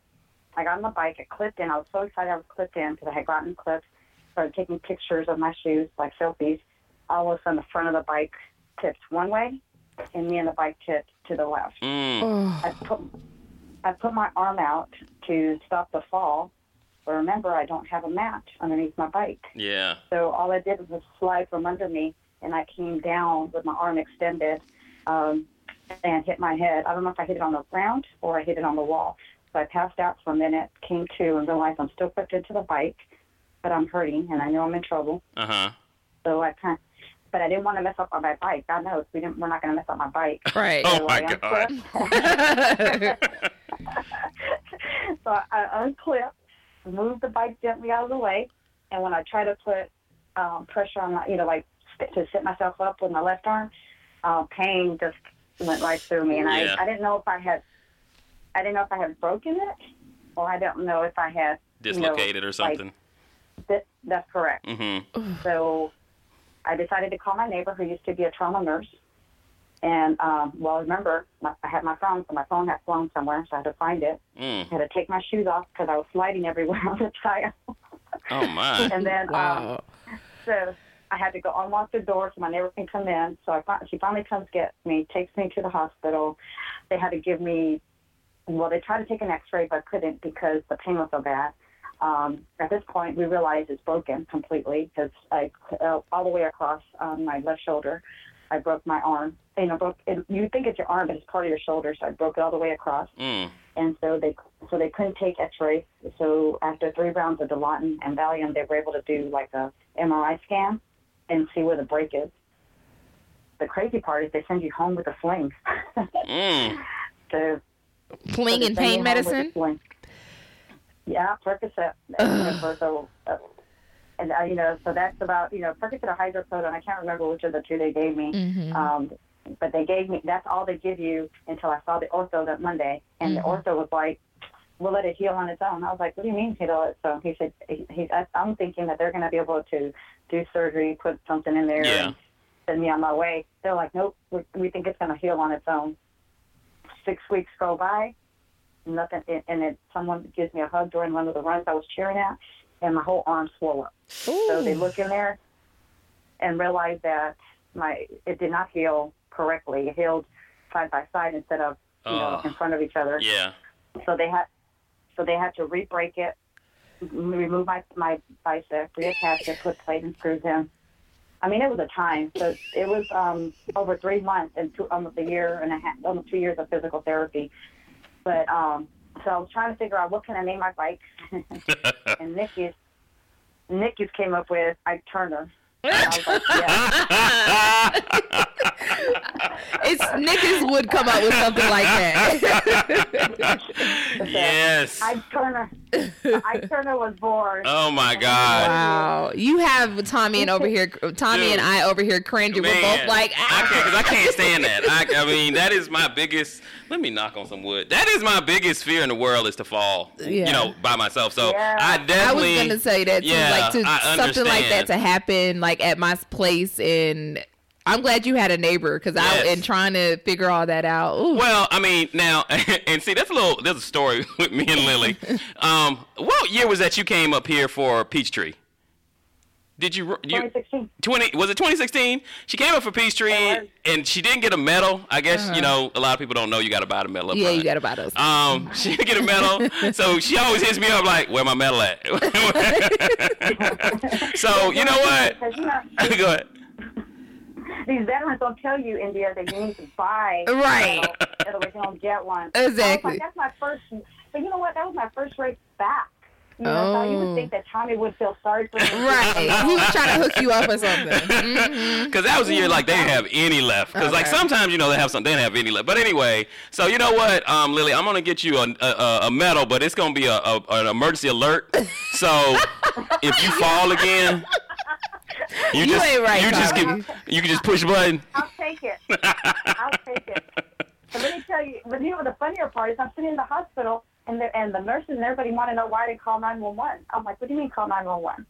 I got on the bike. It clipped in. I was so excited I was clipped in because I had gotten clipped. Started taking pictures of my shoes, like selfies. All of a sudden, the front of the bike tipped one way, and me and the bike tipped to the left.
Mm.
I put I put my arm out to stop the fall, but remember I don't have a mat underneath my bike.
Yeah.
So all I did was slide from under me, and I came down with my arm extended um, and hit my head. I don't know if I hit it on the ground or I hit it on the wall. So I passed out for a minute, came to, and realized I'm still clipped into the bike, but I'm hurting, and I know I'm in trouble.
Uh huh.
So I kind but I didn't want to mess up on my bike. God knows we didn't. We're not going to mess up my bike.
Right.
Oh
So
my
I
God.
so I unclipped, moved the bike gently out of the way, and when I tried to put um, pressure on my, you know, like to sit myself up with my left arm, uh, pain just went right through me, and
Yeah.
I, I didn't know if I had, I didn't know if I had broken it, or I don't know if I had you know,
Dislocated or
like,
something.
that- that's correct.
mm-hmm.
So I decided to call my neighbor who used to be a trauma nurse. And, um, well, remember, my, I had my phone, so my phone had flown somewhere, so I had to find it.
Mm.
I had to take my shoes off because I was sliding everywhere on the tile.
Oh my.
and then, um, so I had to go unlock the door so my neighbor can come in. So I fin- she finally comes get me, takes me to the hospital. They had to give me, well, they tried to take an X-ray but couldn't because the pain was so bad. Um, at this point, we realized it's broken completely because I uh, all the way across um, my left shoulder, I broke my arm. You know, broke. It, you think it's your arm, but it's part of your shoulder, so I broke it all the way across
Mm.
and so they so they couldn't take X-rays. So after three rounds of Dilaudid and Valium, they were able to do like a MRI scan and see where the break is. The crazy part is they send you home with a sling.
Mm.
so
Fling
so
and pain
you home with a
medicine.
sling. Yeah, Percocet. and so, uh, and uh, you know, so that's about you know Percocet or hydrocodone. I can't remember which of the two they gave me.
Mhm.
Um, but they gave me that's all they give you until I saw the ortho that Monday, and the ortho was like, "We'll let it heal on its own." I was like, "What do you mean heal on its own?" He said, he, he, I- "I'm thinking that they're going to be able to do surgery, put something in there,
Yeah.
and send me on my way." They're like, "Nope, we, we think it's going to heal on its own." Six weeks go by, nothing, and- and then someone gives me a hug during one of the runs I was cheering at, and my whole arm swelled up. So they look in there and realize that my it did not heal correctly. It healed side by side instead of you know
Oh.
in front of each other.
Yeah.
So they had so they had to re-break it, m- remove my my bicep, reattach it, put plate and screws in. I mean, it was a time. So it was um, over three months and two, almost a year and a half, almost two years of physical therapy. But um, so I was trying to figure out what can I name my bike, and Nikki's Nikki's came up with Ike Turner. And I was like, yeah.
It's niggas would come up with something like that.
yes.
Ike Turner. Ike Turner was born.
Oh my God.
wow. You have Tommy and over here, Tommy
Dude.
and I over here cringing. We're both like,
I can't, cause I
ah.
can't stand that. I, I mean, that is my biggest. Let me knock on some wood. That is my biggest fear in the world is to fall.
Yeah.
You know, by myself. So
Yeah.
I definitely.
I was
definitely.
gonna say that too,
Yeah,
like to
I
something like that to happen, like at my place, and I'm glad you had a neighbor because I
Yes.
and trying to figure all that out. Ooh.
Well, I mean, now and see, that's a little. There's a story with me and Lilly. Um, what year was that you came up here for Peachtree? Did you, you
2016.
20 was it 2016 she came up for peachtree
It
and she didn't get a medal i guess you know a lot of people don't know you got to buy the medal up
Uh-huh. yeah, you
front.
got about us.
um she didn't get a medal so she always hits me up like where my medal at so you know what
Because,
go ahead
these veterans don't tell you, India, that you need to buy
Right.
you know, original get one.
Exactly.
like, that's my first. But you know what? That was my first race back. You know, so you
Oh.
would think that Tommy would feel sorry for me.
Right. He was trying to hook you up or something. Mhm.
Because that was a year like they didn't have any left. Because like sometimes you know they have some, they didn't have any left. But anyway, so you know what, um, Lilly, I'm gonna get you a a, a medal, but it's gonna be a, a an emergency alert. So if you fall again, you,
You
just
ain't right,
you just
Tommy.
can you can just push a button.
I'll take it. I'll take it. But let me tell you, but you know the funnier part is I'm sitting in the hospital and the and the nurses and everybody want to know why I didn't call 911. I'm like, what do you mean call 911?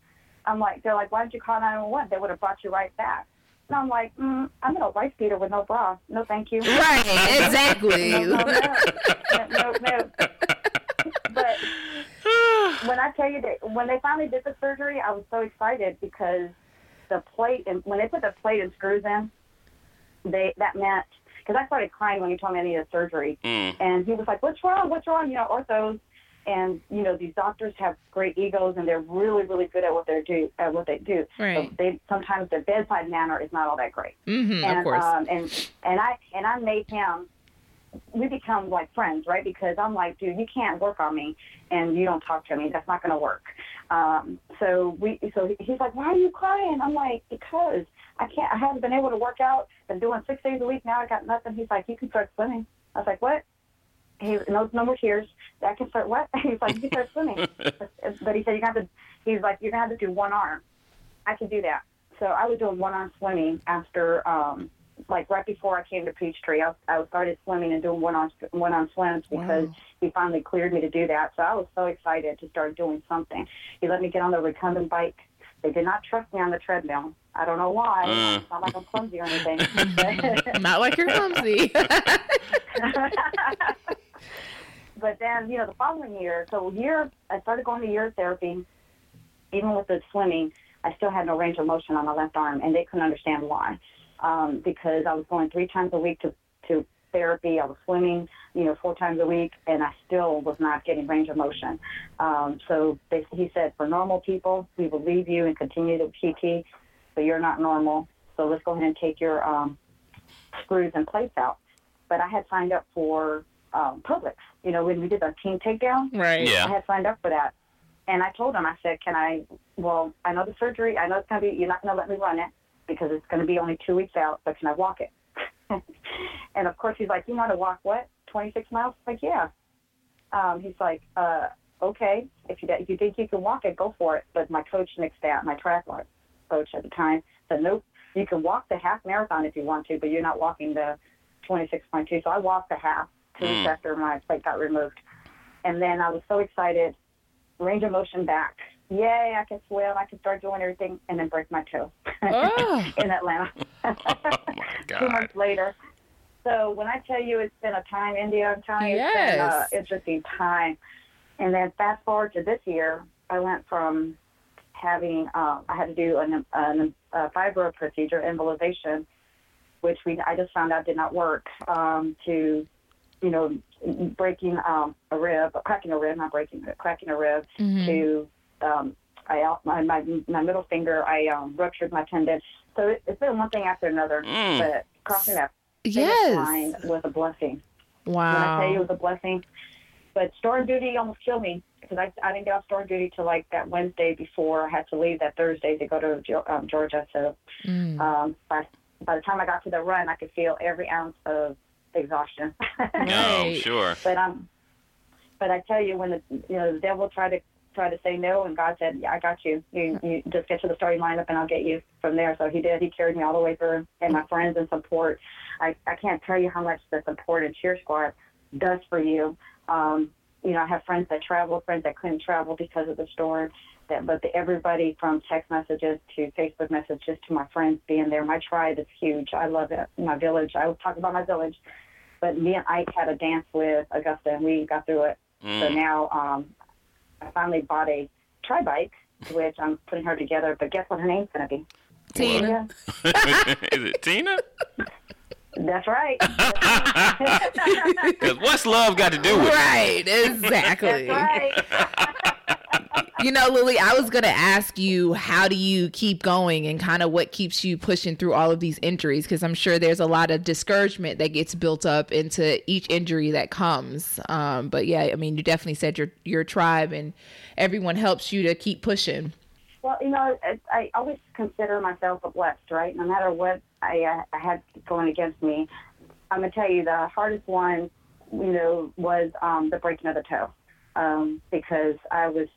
I'm like, they're like, why didn't you call 911? They would have brought you right back. And I'm like, mm, I'm in a wife beater with no bra. No, thank you.
Right. Exactly.
No, no, no, no, no. But when I tell you that when they finally did the surgery, I was so excited because the plate and when they put the plate and screws in, they that meant because I started crying when he told me I needed surgery,
Mm.
and he was like, "What's wrong? What's wrong?" You know, orthos, and you know these doctors have great egos and they're really really good at what they do at what they do.
Right.
So they sometimes their bedside manner is not all that great
hmm
and
Of course.
um and and I and I made him we become like friends, right? Because I'm like, dude, you can't work on me and you don't talk to me. That's not going to work. Um, so we, so he's like, why are you crying? I'm like, because I can't. I haven't been able to work out. Been doing six days a week now. I got nothing. He's like, you can start swimming. I was like, what? He no no more tears. I can start what? He's like, you can start swimming. but he said you got to. He's like, you're gonna have to do one arm. I can do that. So I was doing one arm swimming after, um, like right before I came to Peachtree. I, I started swimming and doing one on one on swims because
Wow.
he finally cleared me to do that. So I was so excited to start doing something. He let me get on the recumbent bike. They did not trust me on the treadmill. I don't know why.
Uh.
It's not like I'm clumsy or anything.
Not like you're clumsy.
but then, you know, the following year, so year, I started going to year therapy. Even with the swimming, I still had no range of motion on my left arm, and they couldn't understand why. Um, because I was going three times a week to, to therapy. I was swimming, you know, four times a week, and I still was not getting range of motion. Um, so they, he said, for normal people, we will leave you and continue to PT, but you're not normal. So let's go ahead and take your um, screws and plates out. But I had signed up for um, Publix. You know, when we did our team takedown,
right.
Yeah.
I had signed up for that. And I told him, I said, can I, well, I know the surgery, I know it's going to be, you're not going to let me run it because it's going to be only two weeks out, but can I walk it? and of course, he's like, you want to walk what? 26 miles? I'm like, yeah. Um, he's like, uh, okay, if you, if you think you can walk it, go for it. But my coach nixed that, my triathlon coach at the time said, nope, you can walk the half marathon if you want to, but you're not walking the 26.2. So I walked the half two weeks
Mm.
after my plate got removed. And then I was so excited, range of motion back. Yay, I can swim, I can start doing everything, and then break my toe
Oh.
in Atlanta.
Oh my
Two months later. So when I tell you it's been a time, India, I'm telling you it's been
an
uh, interesting time. And then fast forward to this year, I went from having, um, I had to do an, an, a fibro procedure, embolization, which we I just found out did not work, um, to, you know, breaking um, a rib, cracking a rib, not breaking, but cracking a rib,
Mhm.
to um, I my, my my middle finger, I um, ruptured my tendon. So it, it's been one thing after another.
Mm.
But crossing that
Yes.
line was a blessing. Wow. When I tell you it was a blessing. But storm duty almost killed me because I, I didn't get off storm duty till like that Wednesday before I had to leave that Thursday to go to um, Georgia. So
Mm.
um, by, by the time I got to the run, I could feel every ounce of exhaustion.
Oh,
Right.
sure.
but um, but I tell you, when the you know the devil tried to try to say no, and God said, "Yeah, I got you. You you just get to the starting lineup, and I'll get you from there." So He did. He carried me all the way through, and my friends and support. I I can't tell you how much the support and cheer squad does for you. Um, you know, I have friends that travel, friends that couldn't travel because of the storm. That, but the, everybody from text messages to Facebook messages to my friends being there. My tribe is huge. I love it. My village. I talk about my village. But me and Ike had a dance with Augusta, and we got through it. So
Mm.
now um, I finally bought a tri bike, which I'm putting her together. But guess what her name's going to be?
Tina.
Is it Tina?
That's right.
Because what's love got to do with it?
Right. Exactly.
That's right.
you know, Lilly, I was going to ask you, how do you keep going and kind of what keeps you pushing through all of these injuries? Because I'm sure there's a lot of discouragement that gets built up into each injury that comes. Um, but yeah, I mean, you definitely said your, your tribe and everyone helps you to keep pushing.
Well, you know, I always consider myself a blessed, right? No matter what I, uh, I had going against me, I'm gonna tell you the hardest one, you know, was um, the breaking of the toe, um, because I was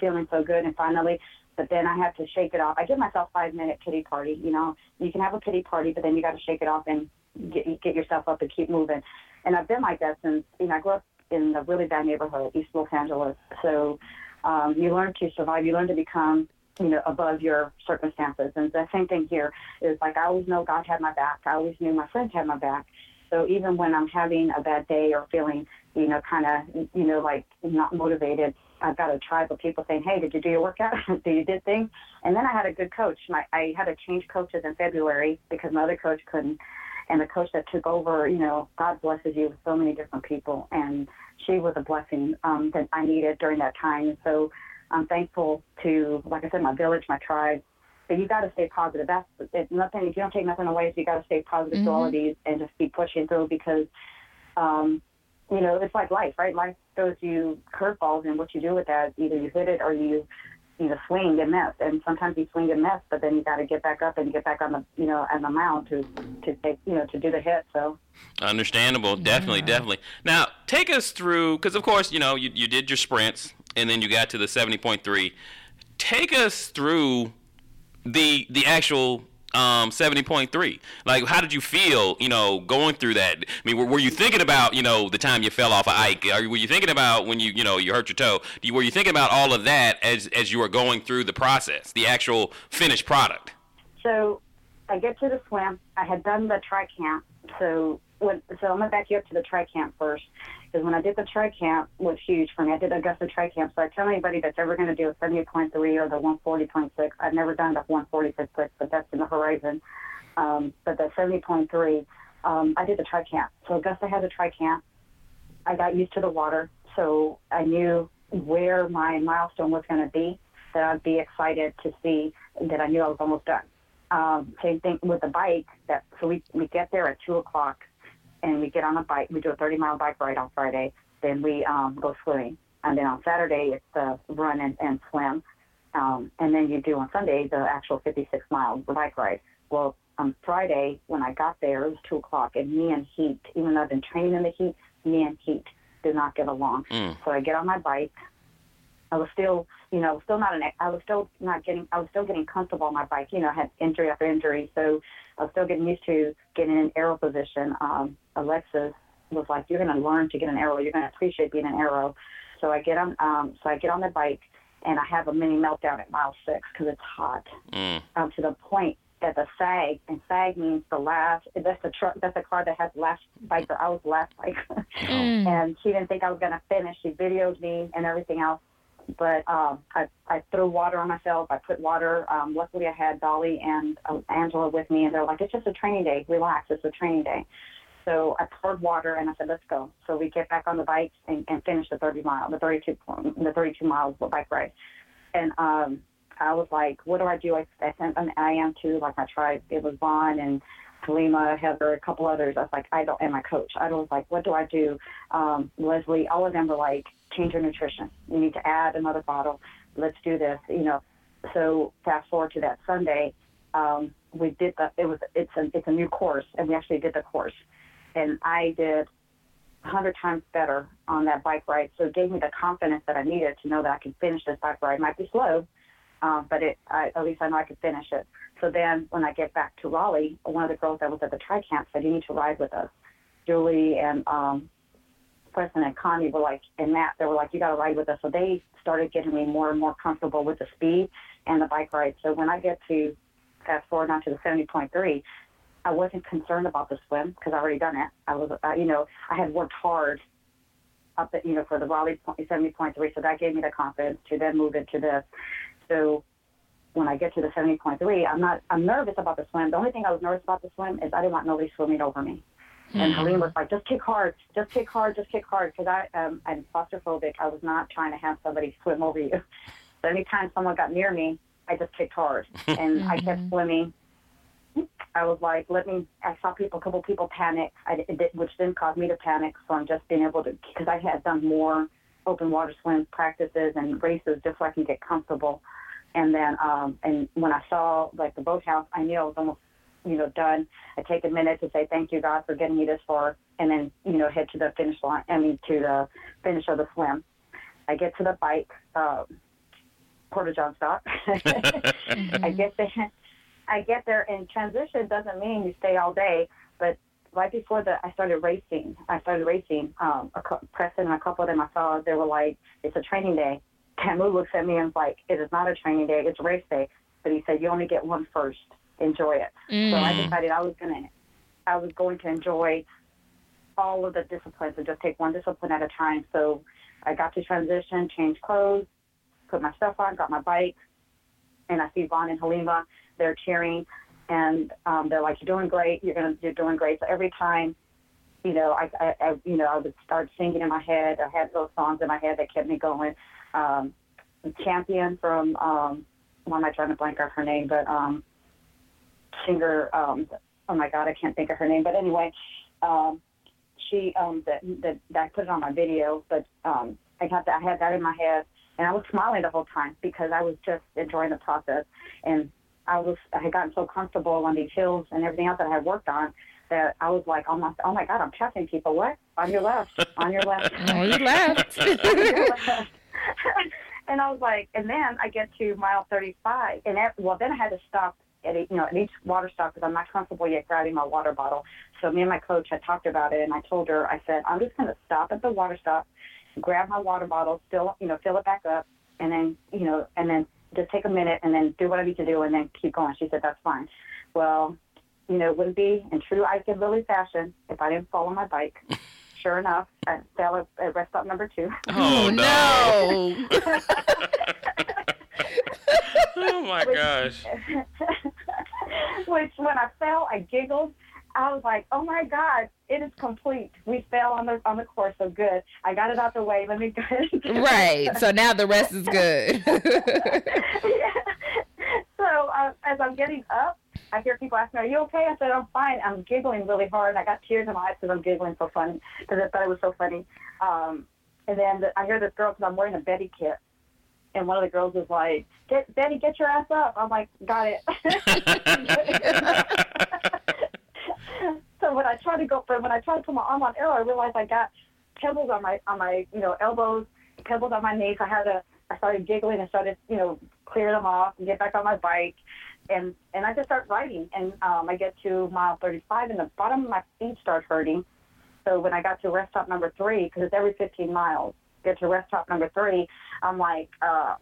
feeling so good, and finally, but then I had to shake it off. I give myself five minute pity party. You know, you can have a pity party, but then you got to shake it off and get get yourself up and keep moving. And I've been like that since you know I grew up in a really bad neighborhood, East Los Angeles. So um, you learn to survive. You learn to become you know, above your circumstances. And the same thing here is like I always know God had my back. I always knew my friends had my back. So even when I'm having a bad day or feeling, you know, kind of, you know, like not motivated, I've got a tribe of people saying, "Hey, did you do your workout? do you did things?" And then I had a good coach. My I had to change coaches in February because my other coach couldn't, and the coach that took over, you know, God blesses you with so many different people, and she was a blessing um, that I needed during that time. And so I'm thankful to, like I said, my village, my tribe. But you got to stay positive. That's it, nothing. If you don't take nothing away, so you got to stay positive mm-hmm. to all of these and just keep pushing through because. Um, you know, it's like life, right? Life throws you curveballs, and what you do with that, either you hit it or you, you know, swing and miss. And sometimes you swing and miss, but then you got to get back up and get back on the, you know, on the mound to, to take, you know, to do the hit. So.
Understandable, definitely, yeah. definitely. Now, take us through, because of course, you know, you you did your sprints, and then you got to the seventy point three. Take us through the the actual um, 70.3. Like, how did you feel, you know, going through that? I mean, were, were you thinking about, you know, the time you fell off of Ike? Are, were you thinking about when you, you know, you hurt your toe? Were you thinking about all of that as, as you were going through the process, the actual finished product?
So I get to the swim. I had done the tri camp. So, when, so I'm to back you up to the tri camp first because when I did the tri camp was huge for me. I did Augusta tri camp, so I tell anybody that's ever going to do a 78.3 or the 140.6. I've never done the 140.6, but that's in the horizon. Um, but the 70.3, um, I did the tri camp. So Augusta had a tri camp. I got used to the water, so I knew where my milestone was going to be. That I'd be excited to see that I knew I was almost done. Um, same thing with the bike. That so we we get there at two o'clock and we get on a bike. We do a 30 mile bike ride on Friday. Then we um, go swimming, and then on Saturday it's the run and, and swim, um, and then you do on Sunday the actual 56 mile bike ride. Well, on Friday when I got there, it was two o'clock, and me and heat, even though I've been training in the heat, me and heat did not get along. Mm. So I get on my bike. I was still, you know, still not an. I was still not getting. I was still getting comfortable on my bike. You know, I had injury after injury, so I was still getting used to getting in aero position. Um, Alexis was like, "You're going to learn to get an aero. You're going to appreciate being an aero." So I get on, um, so I get on the bike, and I have a mini meltdown at mile six because it's hot. Mm. Um, to the point that the sag, and sag means the last. That's the truck. That's the car that has the last biker. I was the last biker, mm. and she didn't think I was going to finish. She videoed me and everything else but um, I, I threw water on myself. I put water. Um, luckily, I had Dolly and uh, Angela with me, and they're like, "It's just a training day. Relax. It's a training day." So I poured water, and I said, "Let's go." So we get back on the bike and, and finish the 30 mile, the 32, the 32 miles bike ride. And um, I was like, "What do I do?" I, I sent an IM to like my tribe. It was Vaughn and Halima, Heather, a couple others. I was like, I don't, and my coach. I was like, what do I do? Um, Leslie, all of them were like, change your nutrition. You need to add another bottle. Let's do this. You know. So fast forward to that Sunday, um, we did the. It was it's a it's a new course, and we actually did the course, and I did hundred times better on that bike ride. So it gave me the confidence that I needed to know that I could finish this bike ride. It might be slow, um, but it I, at least I know I could finish it. So then when I get back to Raleigh, one of the girls that was at the tri camp said, "You need to ride with us." Julie and um, Preston and Connie were like, and Matt, they were like, you got to ride with us. So they started getting me more and more comfortable with the speed and the bike ride. So when I get to fast forward on to the 70.3, I wasn't concerned about the swim because I already done it. I was, uh, you know, I had worked hard up at, you know, for the Raleigh 70.3. So that gave me the confidence to then move into this. So when I get to the 70.3, I'm not, I'm nervous about the swim. The only thing I was nervous about the swim is I didn't want nobody swimming over me. And Helene was like, just kick hard, just kick hard, just kick hard. Because I, um, I'm claustrophobic. I was not trying to have somebody swim over you. So anytime someone got near me, I just kicked hard, and I kept swimming. I was like, let me. I saw people, a couple people panic, I, did, which didn't cause me to panic. So I'm just being able to, because I had done more open water swim practices and races just so I can get comfortable. And then, um, and when I saw like the boathouse, I knew I was almost, you know, done. I take a minute to say thank you, God, for getting me this far, and then, you know, head to the finish line. I mean, to the finish of the swim. I get to the bike, uh, Porta John stop. I get there. I get there, and transition doesn't mean you stay all day. But right before that, I started racing. I started racing. Um, a, cou- Preston and a couple of them I saw, they were like, "It's a training day." Camus looks at me and is like, "It is not a training day. It's race day." But he said, "You only get one first. Enjoy it." So I decided I was gonna, I was going to enjoy all of the disciplines and just take one discipline at a time. So I got to transition, change clothes, put my stuff on, got my bike, and I see Vaughn and Halima. They're cheering, and um, they're like, "You're doing great. You're gonna, you're doing great." So every time, you know, I, I, I, you know, I would start singing in my head. I had those songs in my head that kept me going. Um, Champion from, um, why am I trying to blank out her name? But um, singer, um, oh my God, I can't think of her name. But anyway, um, she um, that, that I put it on my video, but um, I got that I had that in my head, and I was smiling the whole time because I was just enjoying the process, and I was I had gotten so comfortable on these hills and everything else that I had worked on that I was like, oh my, oh my God, I'm passing people. What? On your left, on your left.
Oh, you left.
and I was like, and then I get to mile 35, and that, well, then I had to stop at each, you know at each water stop because I'm not comfortable yet grabbing my water bottle. So me and my coach had talked about it, and I told her, I said, I'm just going to stop at the water stop, grab my water bottle, fill you know fill it back up, and then you know and then just take a minute and then do what I need to do and then keep going. She said that's fine. Well, you know, it wouldn't be in true Ike and Lilly fashion if I didn't fall on my bike. Sure enough, I fell at, at rest stop number two.
Oh, no.
no.
Oh my gosh.
Which, when I fell, I giggled. I was like, "Oh my God, it is complete. We fell on the on the course, so good. I got it out the way. Let me go."
right. So now the rest is good.
yeah. So uh, as I'm getting up, I hear people asking, "Are you okay?" I said, "I'm fine." I'm giggling really hard. I got tears in my eyes because I'm giggling so funny because I thought it was so funny. Um, and then the, I hear this girl because I'm wearing a Betty kit, and one of the girls is like, "Get Betty, get your ass up." I'm like, "Got it." so when I tried to go for when I tried to put my arm on aero, I realized I got pebbles on my on my you know elbows, pebbles on my knees. I had to. I started giggling and started you know clear them off and get back on my bike, and and I just start riding. And um, I get to mile 35, and the bottom of my feet start hurting. So when I got to rest stop number three, because it's every 15 miles, get to rest stop number three, I'm like. uh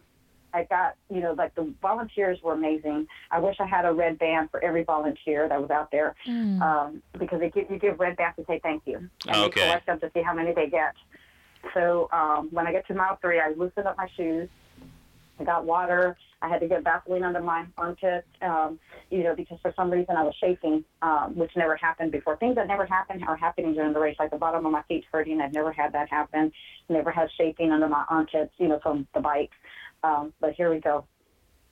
I got, you know, like the volunteers were amazing. I wish I had a red band for every volunteer that was out there, um, because they give, you give red bands to say thank you, and
Okay.
you collect them to see how many they get. So um, when I get to mile three, I loosened up my shoes. I got water. I had to get Vaseline under my armpit, um, you know, because for some reason I was shaking, um, which never happened before. Things that never happened are happening during the race, like the bottom of my feet hurting. I've never had that happen. Never had shaking under my armpits, you know, from the bike. Um, but here we go.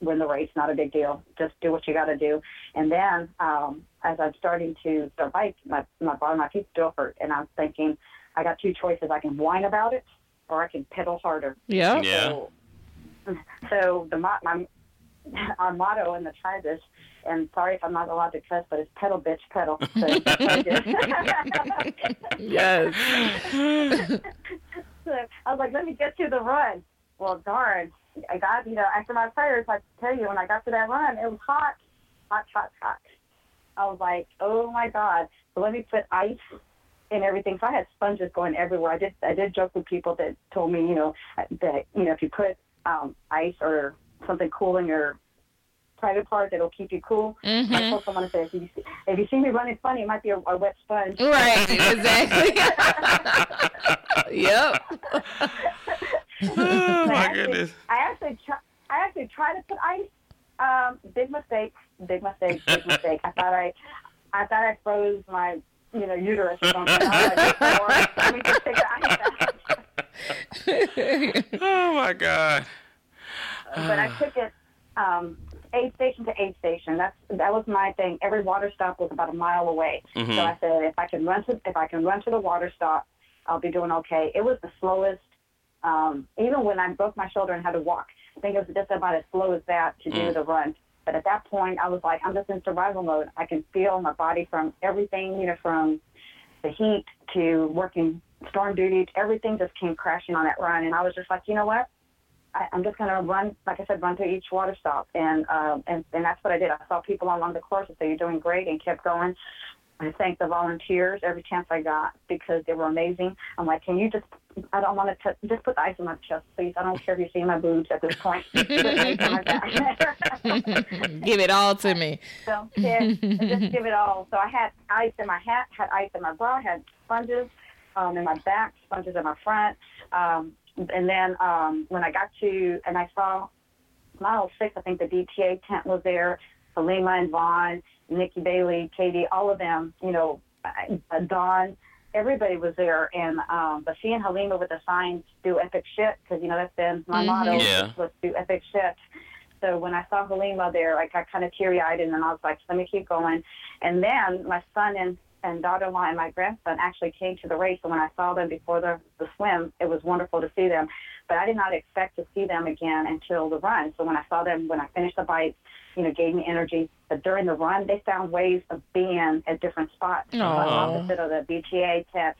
Win the race, not a big deal. Just do what you got to do. And then um, as I'm starting to start bike, my, my bottom of my feet still hurt. And I'm thinking, I got two choices. I can whine about it or I can pedal harder.
yeah.
Yeah.
So, so the mo- my our motto in the tribe is, and sorry if I'm not allowed to cuss, but it's pedal, bitch, pedal. So that's what I did.
Yes.
so I was like, let me get to the run. Well, darn, I got you know after my prayers, I tell you when I got to that run, it was hot, hot, hot, hot. I was like, oh my god. So let me put ice and everything. So I had sponges going everywhere. I did I did joke with people that told me, you know, that you know if you put um, ice or something cool in your private part that'll keep you cool. I told someone I said, if you see, if you see me running funny, it might be a, a wet sponge.
Right. Exactly. yep.
Oh
I
my
actually-
goodness.
I actually try, I actually tried to put ice. Um, big mistake. Big mistake. Big mistake. I thought I, I thought I froze my, you know, uterus or something. I was like, let me just take the ice out.
Oh my god.
but I took it um, aid station to aid station. That's that was my thing. Every water stop was about a mile away.
Mhm.
So I said, if I can run to if I can run to the water stop, I'll be doing okay. It was the slowest. Um, even when I broke my shoulder and had to walk, I think it was just about as slow as that to do
Mm.
the run. But at that point, I was like, I'm just in survival mode. I can feel my body from everything, you know, from the heat to working storm duty. Everything just came crashing on that run, and I was just like, you know what? I, I'm just gonna run, like I said, run to each water stop, and um, and and that's what I did. I saw people along the course and say, "You're doing great," and kept going. I thanked the volunteers every chance I got because they were amazing. I'm like, can you just? I don't want to just put the ice on my chest, please. I don't care if you see my boobs at this point. Just put the ice on my back.
Give it all to me.
So yeah, just give it all. So I had ice in my hat, had ice in my bra, had sponges um, in my back, sponges in my front. Um, and then um, when I got to, and I saw mile six, I think the DTA tent was there. Halima and Vaughn, Nikki Bailey, Katie, all of them, you know, uh, Dawn, everybody was there. And um, but seeing Halima with the signs, do epic shit, because you know that's been my
Mhm.
motto.
Yeah.
Let's do epic shit. So when I saw Halima there, like I kind of teary eyed, and then I was like, let me keep going. And then my son and and daughter-in-law and my grandson actually came to the race. And when I saw them before the the swim, it was wonderful to see them. But I did not expect to see them again until the run. So when I saw them, when I finished the bike, you know, gave me energy. But during the run, they found ways of being at different spots opposite of the BTA tent.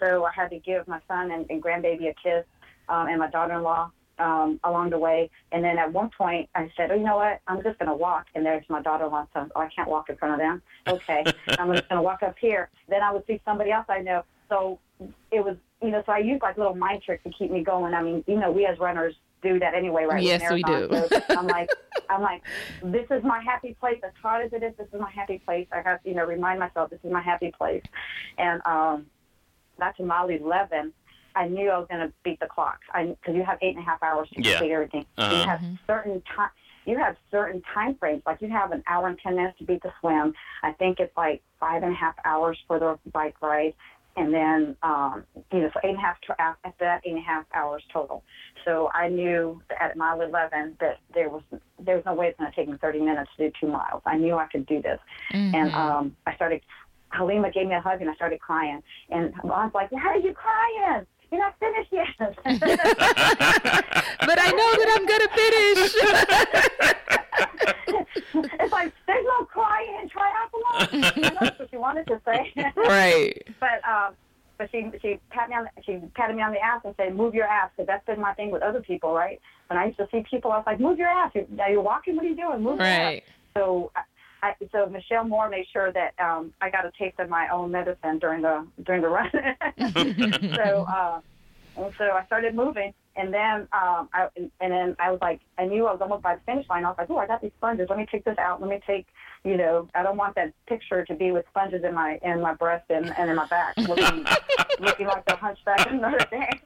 So I had to give my son and, and grandbaby a kiss, um, and my daughter-in-law um, along the way. And then at one point, I said, "Oh, you know what? I'm just going to walk." And there's my daughter-in-law. So oh, I can't walk in front of them. Okay, I'm just going to walk up here. Then I would see somebody else I know. So it was, you know, so I used like little mind tricks to keep me going. I mean, you know, we as runners do that anyway, right?
Yes, we do.
So I'm like, I'm like, this is my happy place. As hard as it is, this is my happy place. I have, to, you know, remind myself this is my happy place. And um, got to mile 11. I knew I was going to beat the clock. I because you have eight and a half hours to
Yeah.
complete everything.
Uh-huh.
You have certain time. You have certain time frames. Like you have an hour and ten minutes to beat the swim. I think it's like five and a half hours for the bike ride, and then um, you know, so eight and a half to, after that, eight and a half hours total. So I knew at mile eleven that there was there was no way it's going to take me thirty minutes to do two miles. I knew I could do this, and um, I started. Halima gave me a hug and I started crying. And I was like, "How are you crying? You're not finished yet."
But I know that I'm gonna finish.
it's like there's no crying in triathlon. That's what she wanted to say.
right.
but um, but she she pat me on the, she patted me on the ass and said, "Move your ass," because that's been my thing with other people, right? When I used to see people, I was like, "Move your ass! You're, now you're walking. What are you doing? Move your ass."
Right.
So. I, I, so Michelle Moore made sure that um, I got a taste of my own medicine during the during the run. so uh, and so I started moving, and then um, I and then I was like, I knew I was almost by the finish line. I was like, oh, I got these sponges. Let me take this out. Let me take, you know, I don't want that picture to be with sponges in my in my breast and, and in my back, looking looking like the hunchback of Notre Dame.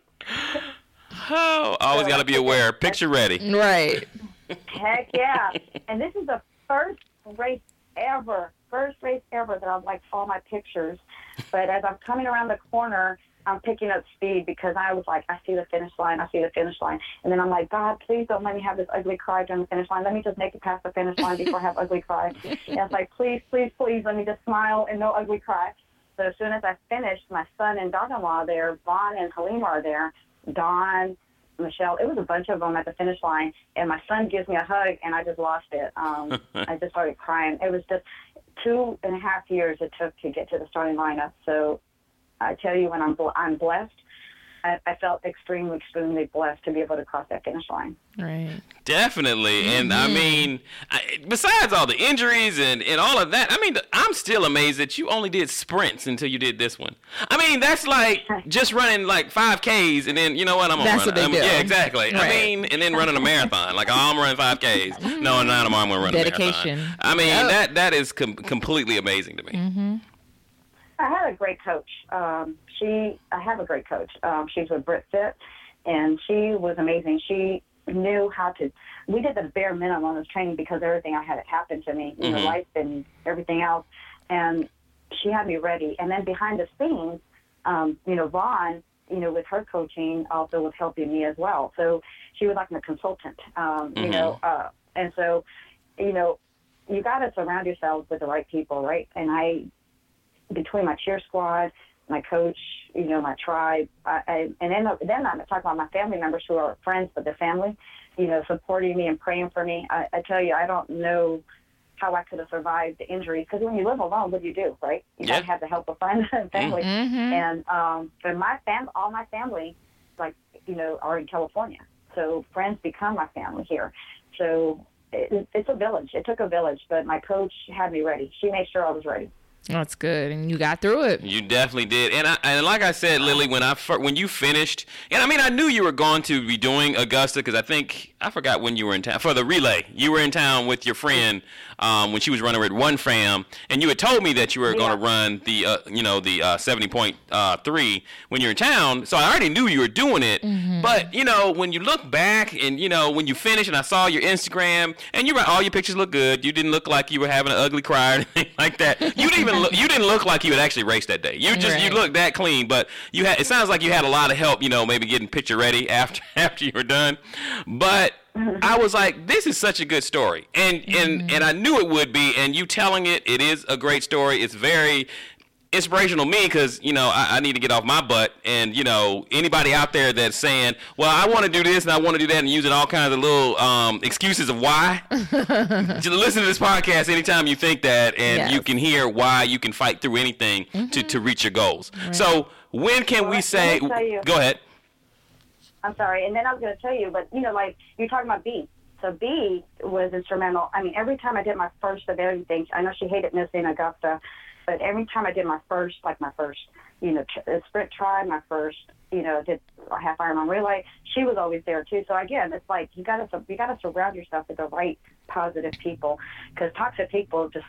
Oh, always got to be aware. Picture ready.
Right.
Heck yeah! And this is the first race ever, first race ever that I've liked all my pictures. But as I'm coming around the corner, I'm picking up speed because I was like, I see the finish line, I see the finish line. And then I'm like, God, please don't let me have this ugly cry during the finish line. Let me just make it past the finish line before I have ugly cry. And it's like, please, please, please, let me just smile and no ugly cry. So as soon as I finished, my son and daughter-in-law there, Vaughn and Halima are there, Dawn, Michelle. It was a bunch of them at the finish line, and my son gives me a hug, and I just lost it. Um, I just started crying. It was just two and a half years it took to get to the starting lineup. So I tell you, when I'm bl- I'm blessed, I, I felt extremely, extremely blessed to be able to cross that finish line.
Right.
Definitely. And I mean, I, besides all the injuries and, and all of that, I mean, I'm still amazed that you only did sprints until you did this one. I mean, that's like just running like 5Ks and then, you know what, I'm going to
That's
run
what they
I'm-
do.
Yeah, exactly. I mean, and then running a marathon. Like, oh, I'm running 5Ks. No, not tomorrow I'm going to run a
Dedication.
marathon. I mean,
Yep.
that that is com- completely amazing to me.
Mm-hmm.
I had a great coach. Um, she, I have a great coach. Um, she's with Brit Fit, and she was amazing. She knew how to. We did the bare minimum of training because everything I had happened to me, you know,
Mhm.
life and everything else, and she had me ready. And then behind the scenes, um, you know, Vaughn you know, with her coaching, also was helping me as well. So she was like my consultant, um, you know, uh, and so, you know, you got to surround yourself with the right people, right? And I, between my cheer squad, my coach, you know, my tribe, I, I, and then then I'm talking about my family members who are friends, but the family, you know, supporting me and praying for me. I, I tell you, I don't know how I could have survived the injuries because when you live alone, what do you do, right? You
Yeah.
gotta have the help of friends and family.
Mhm.
And um, but my fam, all my family, like you know, are in California. So friends become my family here. So it, it's a village. It took a village, but my coach had me ready. She made sure I was ready.
That's good, and you got through it.
You definitely did, and I, and like I said, Lilly, when I when you finished, and I mean, I knew you were going to be doing Augusta because I think I forgot when you were in town for the relay. You were in town with your friend um, when she was running with One Fam, and you had told me that you were going to run the uh, you know the uh, seventy point uh, three when you're in town. So I already knew you were doing it, but you know when you look back and you know when you finish, and I saw your Instagram, and you were all your pictures look good. You didn't look like you were having an ugly cry or anything like that. You didn't even look, you didn't look like you had actually raced that day. You just you
Right.
looked that clean, but you had it sounds like you had a lot of help. You know, maybe getting picture ready after after you were done, but. I was like, this is such a good story, and and and I knew it would be. And you telling it, it is a great story. It's very inspirational to me because you know I, I need to get off my butt. And you know anybody out there that's saying well i want to do this and i want to do that and using all kinds of little um, excuses of why just listen to this podcast anytime you think that and you can hear why you can fight through anything to, to reach your goals. So when can we say
let me tell you-
go ahead
I'm sorry. And then I was going to tell you, but you know, like you're talking about B. So B was instrumental. I mean, every time I did my first of everything, I know she hated missing Augusta, but every time I did my first, like my first, you know, uh, sprint tri, my first, you know, did a half Ironman relay, she was always there too. So again, it's like you got to you got to surround yourself with the right positive people because toxic people just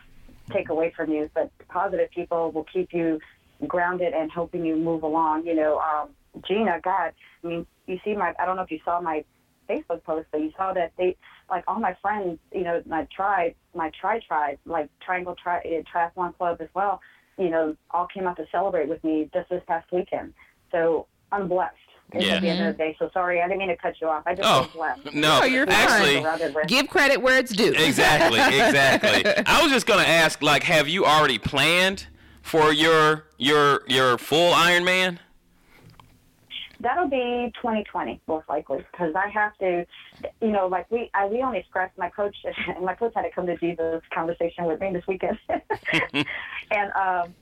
take away from you, but positive people will keep you grounded and helping you move along. You know, um, Gina, God, I mean, you see my, I don't know if you saw my Facebook post, but you saw that they, like all my friends, you know, my tribe, my tri tribe, like Triangle tri- uh, Triathlon Club as well, you know, all came out to celebrate with me just this past weekend. So I'm blessed. It's
Yeah.
At the end of the day, so sorry, I didn't mean to cut you off. I just
Oh,
was blessed.
no,
No, you're fine.
actually
Give credit where it's due.
exactly, exactly. I was just gonna ask, like, have you already planned for your your your full Ironman?
That'll be 2020 most likely because I have to, you know, like we I, we only scratched my coach. And my coach had to come to Jesus conversation with me this weekend, and um,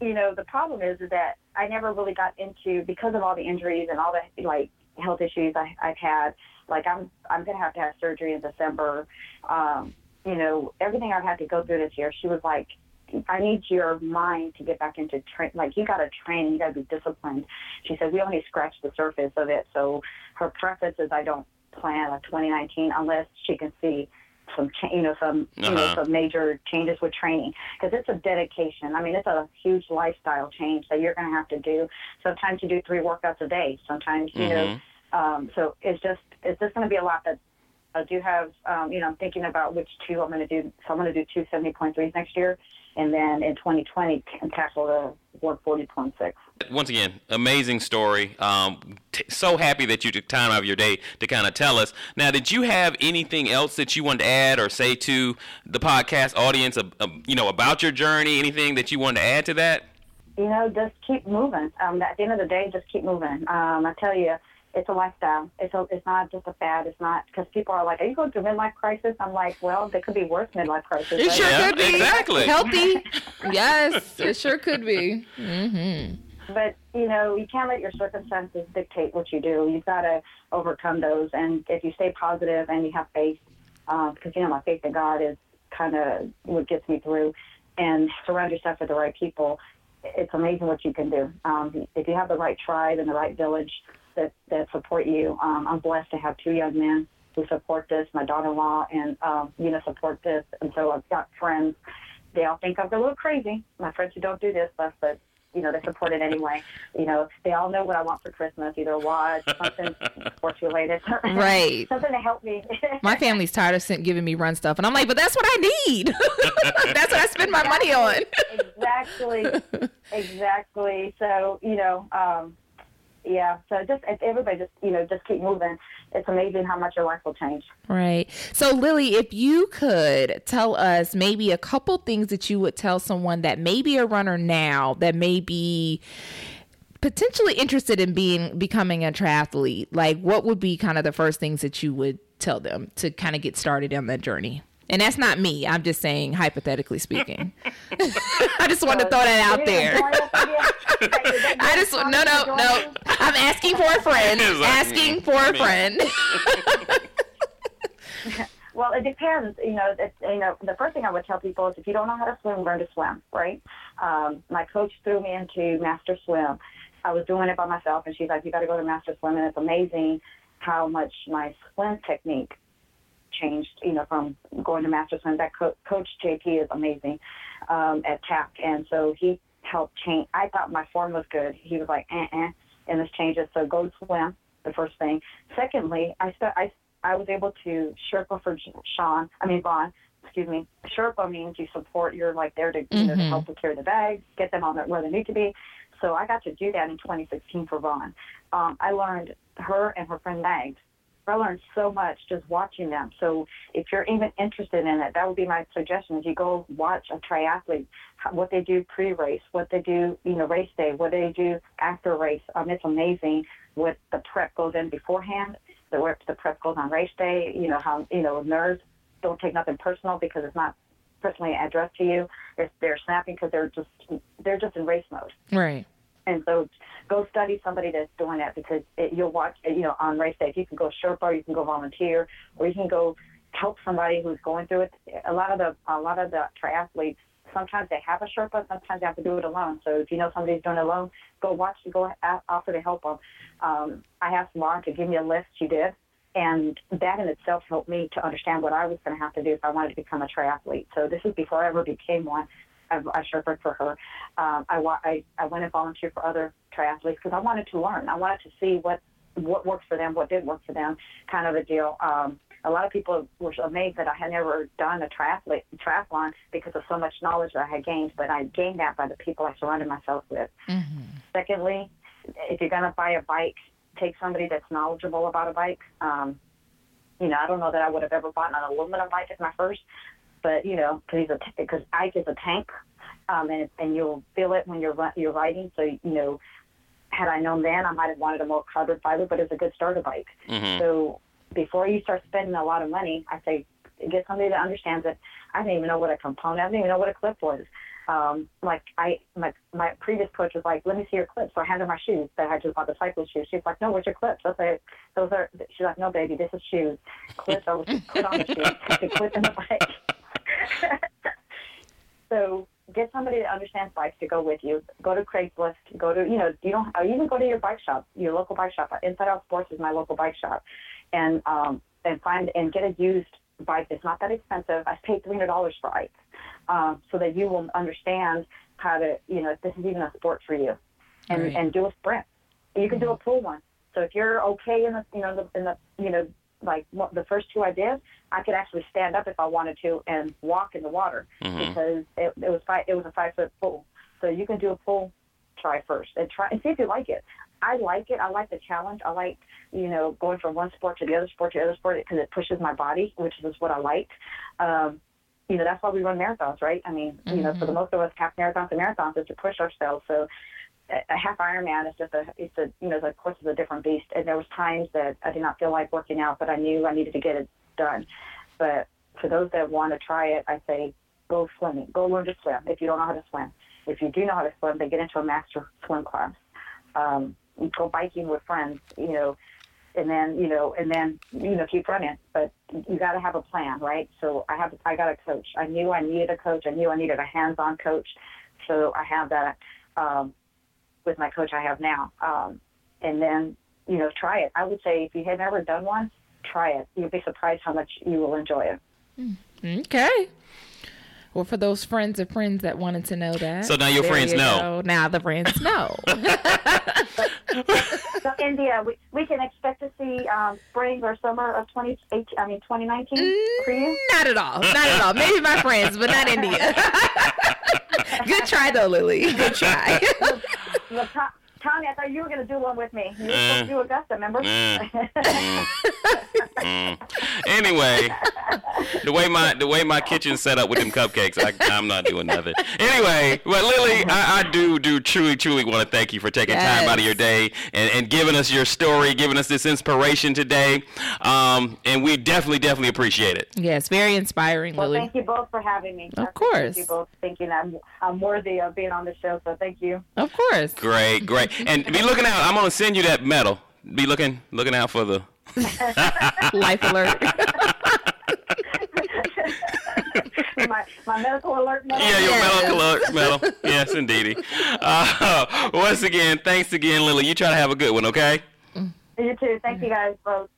you know the problem is, is that I never really got into because of all the injuries and all the like health issues I, I've had. Like I'm I'm gonna have to have surgery in December. Um, you know everything I've had to go through this year. She was like, I need your mind to get back into train. Like you got to train, you got to be disciplined. She said we only scratched the surface of it. So her preference is I don't plan a 2019 unless she can see some, cha- you know, some, you know,
Uh-huh.
some major changes with training because it's a dedication. I mean, it's a huge lifestyle change that you're going to have to do. Sometimes you do three workouts a day. Sometimes you know. Um, so it's just it's just going to be a lot that I do have, um, you know, I'm thinking about which two I'm going to do. So I'm going to do two 70.3s next year, and then in 2020 t- tackle the 140.6.
Once again, amazing story. Um, t- so happy that you took time out of your day to kind of tell us. Now, did you have anything else that you wanted to add or say to the podcast audience, uh, uh, you know, about your journey? Anything that you wanted to add to that?
You know, just keep moving. Um, at the end of the day, just keep moving. Um, I tell you, it's a lifestyle. It's a, it's not just a fad. It's not because people are like, "Are you going through a midlife crisis?" I'm like, "Well, there could be worse midlife crisis."
It
right?
sure
Yeah,
could be.
exactly.
Healthy. Yes, it sure could be. hmm
but you know you can't let your circumstances dictate what you do you've got to overcome those and if you stay positive and you have faith because you know my faith in god is kind of what gets me through and surround yourself with the right people it's amazing what you can do um, if you have the right tribe and the right village that, that support you um, i'm blessed to have two young men who support this my daughter-in-law and um, you know support this and so i've got friends they all think I'm a little crazy. My friends who don't do this stuff, but you know, they support it anyway. You know, they all know what I want for Christmas, either a watch, something sports related.
Right.
something to help me.
My family's tired of sent- giving me run stuff, and I'm like, but that's what I need. that's what I spend my money on.
exactly. Exactly. So, you know, um, yeah. So just if everybody just you know just keep moving. It's amazing how much your life will change.
Right. So Lilly, if you could tell us maybe a couple things that you would tell someone that may be a runner now that may be potentially interested in being becoming a triathlete, like what would be kind of the first things that you would tell them to kind of get started on that journey? And that's not me. I'm just saying, hypothetically speaking. I just want to throw that out there. I just no, no, no. I'm asking for a friend. Asking for a friend.
well, it depends. You know, it's, you know, the first thing I would tell people is if you don't know how to swim, learn to swim. Right. Um, my coach threw me into master swim. I was doing it by myself, and she's like, "You got to go to master swim," and it's amazing how much my swim technique changed, you know, from going to master swim. That co- coach JP is amazing um, at TAC, and so he helped change. I thought my form was good. He was like, eh, eh, and this changes. So go swim. The first thing. Secondly, I st- I I was able to Sherpa for Sean. I mean Vaughn. Excuse me. Sherpa means you support. You're like there to, you know, to help to carry the bags, get them on where they need to be. So I got to do that in 2016 for Vaughn. Um, I learned her and her friend Mags. I learned so much just watching them. So if you're even interested in it, that would be my suggestion. Is you go watch a triathlete, what they do pre-race, what they do, you know, race day, what they do after race. Um, it's amazing what the prep goes in beforehand, the the prep goes on race day. You know how you know nerves don't take nothing personal because it's not personally addressed to you. If they're snapping because they're just they're just in race mode.
right.
And so go study somebody that's doing that because it, you'll watch, you know, on race day. You can go Sherpa, you can go volunteer, or you can go help somebody who's going through it. A lot of the a lot of the triathletes sometimes they have a Sherpa, sometimes they have to do it alone. So if you know somebody's doing it alone, go watch, go offer to help them. Um, I asked Lauren to give me a list. She did. And that in itself helped me to understand what I was going to have to do if I wanted to become a triathlete. So this is before I ever became one. I, I Sherpa for her. Um, I, wa- I, I went and volunteered for other triathletes because I wanted to learn. I wanted to see what what worked for them, what didn't work for them, kind of a deal. Um, a lot of people were amazed that I had never done a triathlete, triathlon because of so much knowledge that I had gained, but I gained that by the people I surrounded myself with. Secondly, if you're going to buy a bike, take somebody that's knowledgeable about a bike. Um, you know, I don't know that I would have ever bought an aluminum bike as my first, but you know, because because Ike is a tank, um, and and you'll feel it when you're you're riding. So you know, had I known then, I might have wanted a more carbon fiber, but it's a good starter bike.
Mhm.
So before you start spending a lot of money, I say get somebody that understands it. I didn't even know what a component. I didn't even know what a clip was. Um, like I, my my previous coach was like, "Let me see your clips." So I handed her my shoes that I just bought the cycle shoes. She's like, "No, where's your clips?" I say, "Those are." She's like, "No, baby, this is shoes. Clips are put on the shoes. Clip in the bike." so get somebody that understands bikes to go with you. Go to Craigslist. Go to you know you don't or even go to your bike shop, your local bike shop. Inside Out Sports is my local bike shop, and um, and find and get a used bike that's not that expensive. I paid three hundred dollars for Ike, um, so that you will understand how to you know if this is even a sport for you, and
Right.
and do a sprint. You can do a pull one. So if you're okay in the you know the, in the you know like the first two I did, I could actually stand up if I wanted to and walk in the water
Mhm.
because it, it was five it was a five foot pool. So you can do a pull try first and try and see if you like it. I like it. I like the challenge. I like you know going from one sport to the other sport to the other sport because it pushes my body, which is what I like. Um, you know that's why we run marathons, right? I mean, you know, for the most of us, half marathons and marathons is to push ourselves. So a half Ironman is just a it's a you know the course is a different beast. And there was times that I did not feel like working out, but I knew I needed to get it done. But for those that want to try it, I say go swimming, go learn to swim. If you don't know how to swim, if you do know how to swim, then get into a master swim class. Um, go biking with friends, you know, and then you know, and then you know keep running. But you got to have a plan, right? So I have I got a coach. I knew I needed a coach. I knew I needed a hands-on coach. So I have that. Um, with my coach I have now. Um, and then, you know, try it. I would say if you have never done one, try it. You'll be surprised how much you will enjoy it.
Okay. Well, for those friends of friends that wanted to know that.
So now your friends
you
know.
go. Now the friends know.
So India, we, we can expect to see um, spring or summer of 2018, I mean 2019 for you?
not at all. Not at all. Maybe my friends, but not India. Good try though, Lilly. Good try.
The Tommy, I thought you were going to do one with me. You were
Uh,
supposed to do Augusta, remember?
uh, Mm. Mm. Anyway, the way my the way my kitchen's set up with them cupcakes, I, I'm not doing nothing. Anyway, but Lilly, I, I do do truly truly want to thank you for taking time out of your day and, and giving us your story, giving us this inspiration today. Um, and we definitely definitely appreciate it.
Yes, very inspiring,
well,
Lilly.
thank you both for having me.
Of
I appreciate
course.
You both thinking I'm, I'm worthy of being on the show, so thank you.
Of course.
Great, great, and be looking out. I'm gonna send you that medal. Be looking looking out for the.
Life alert.
my, my medical alert. medal?
Yeah, your
Yes.
medal alert medal. Yes, indeedy. Uh, once again, thanks again, Lilly. You try to have a good one, okay?
You too. Thank you guys both.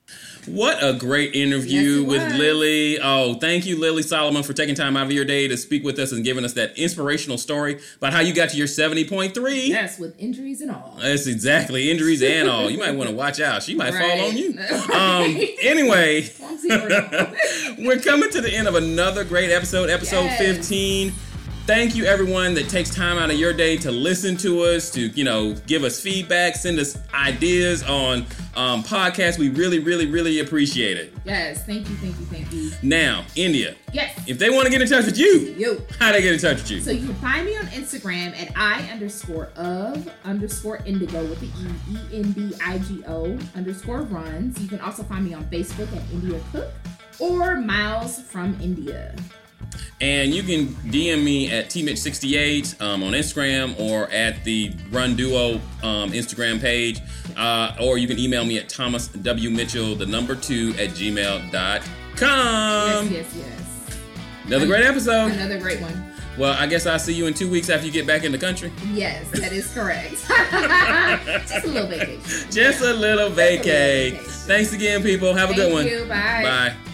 What a great interview
Yes,
with
was.
Lilly. Oh, thank you, Lilly Soliman, for taking time out of your day to speak with us and giving us that inspirational story about how you got to your 70.3.
yes, with injuries and all.
That's exactly injuries and all. You might want to watch out. She might fall on you. Um, anyway,
Clumsy or not.
we're coming to the end of another great episode, episode
Yes.
15. Thank you, everyone that takes time out of your day to listen to us, to you know, give us feedback, send us ideas on um, podcasts. We really, really, really appreciate it.
yes, thank you, thank you, thank you.
Now, India,
Yes.
if they want to get in touch with you,
Yo.
how they get in touch with you?
So you can find me on Instagram at I underscore of underscore indigo with the E E N D I G O underscore runs. You can also find me on Facebook at India Cook or Miles from India.
And you can DM me at tmitch68 um, on Instagram or at the Run Duo um, Instagram page. Uh, or you can email me at Thomas W. Mitchell, the number two, at gmail.com.
Yes, yes, yes.
Another great episode.
Another great one.
Well, I guess I'll see you in two weeks after you get back in the country.
Yes, that is correct. Just a little vacation.
Just a little vacay.
vacation.
Thanks again, people. Have a good
Thank
one.
you. Bye.
Bye.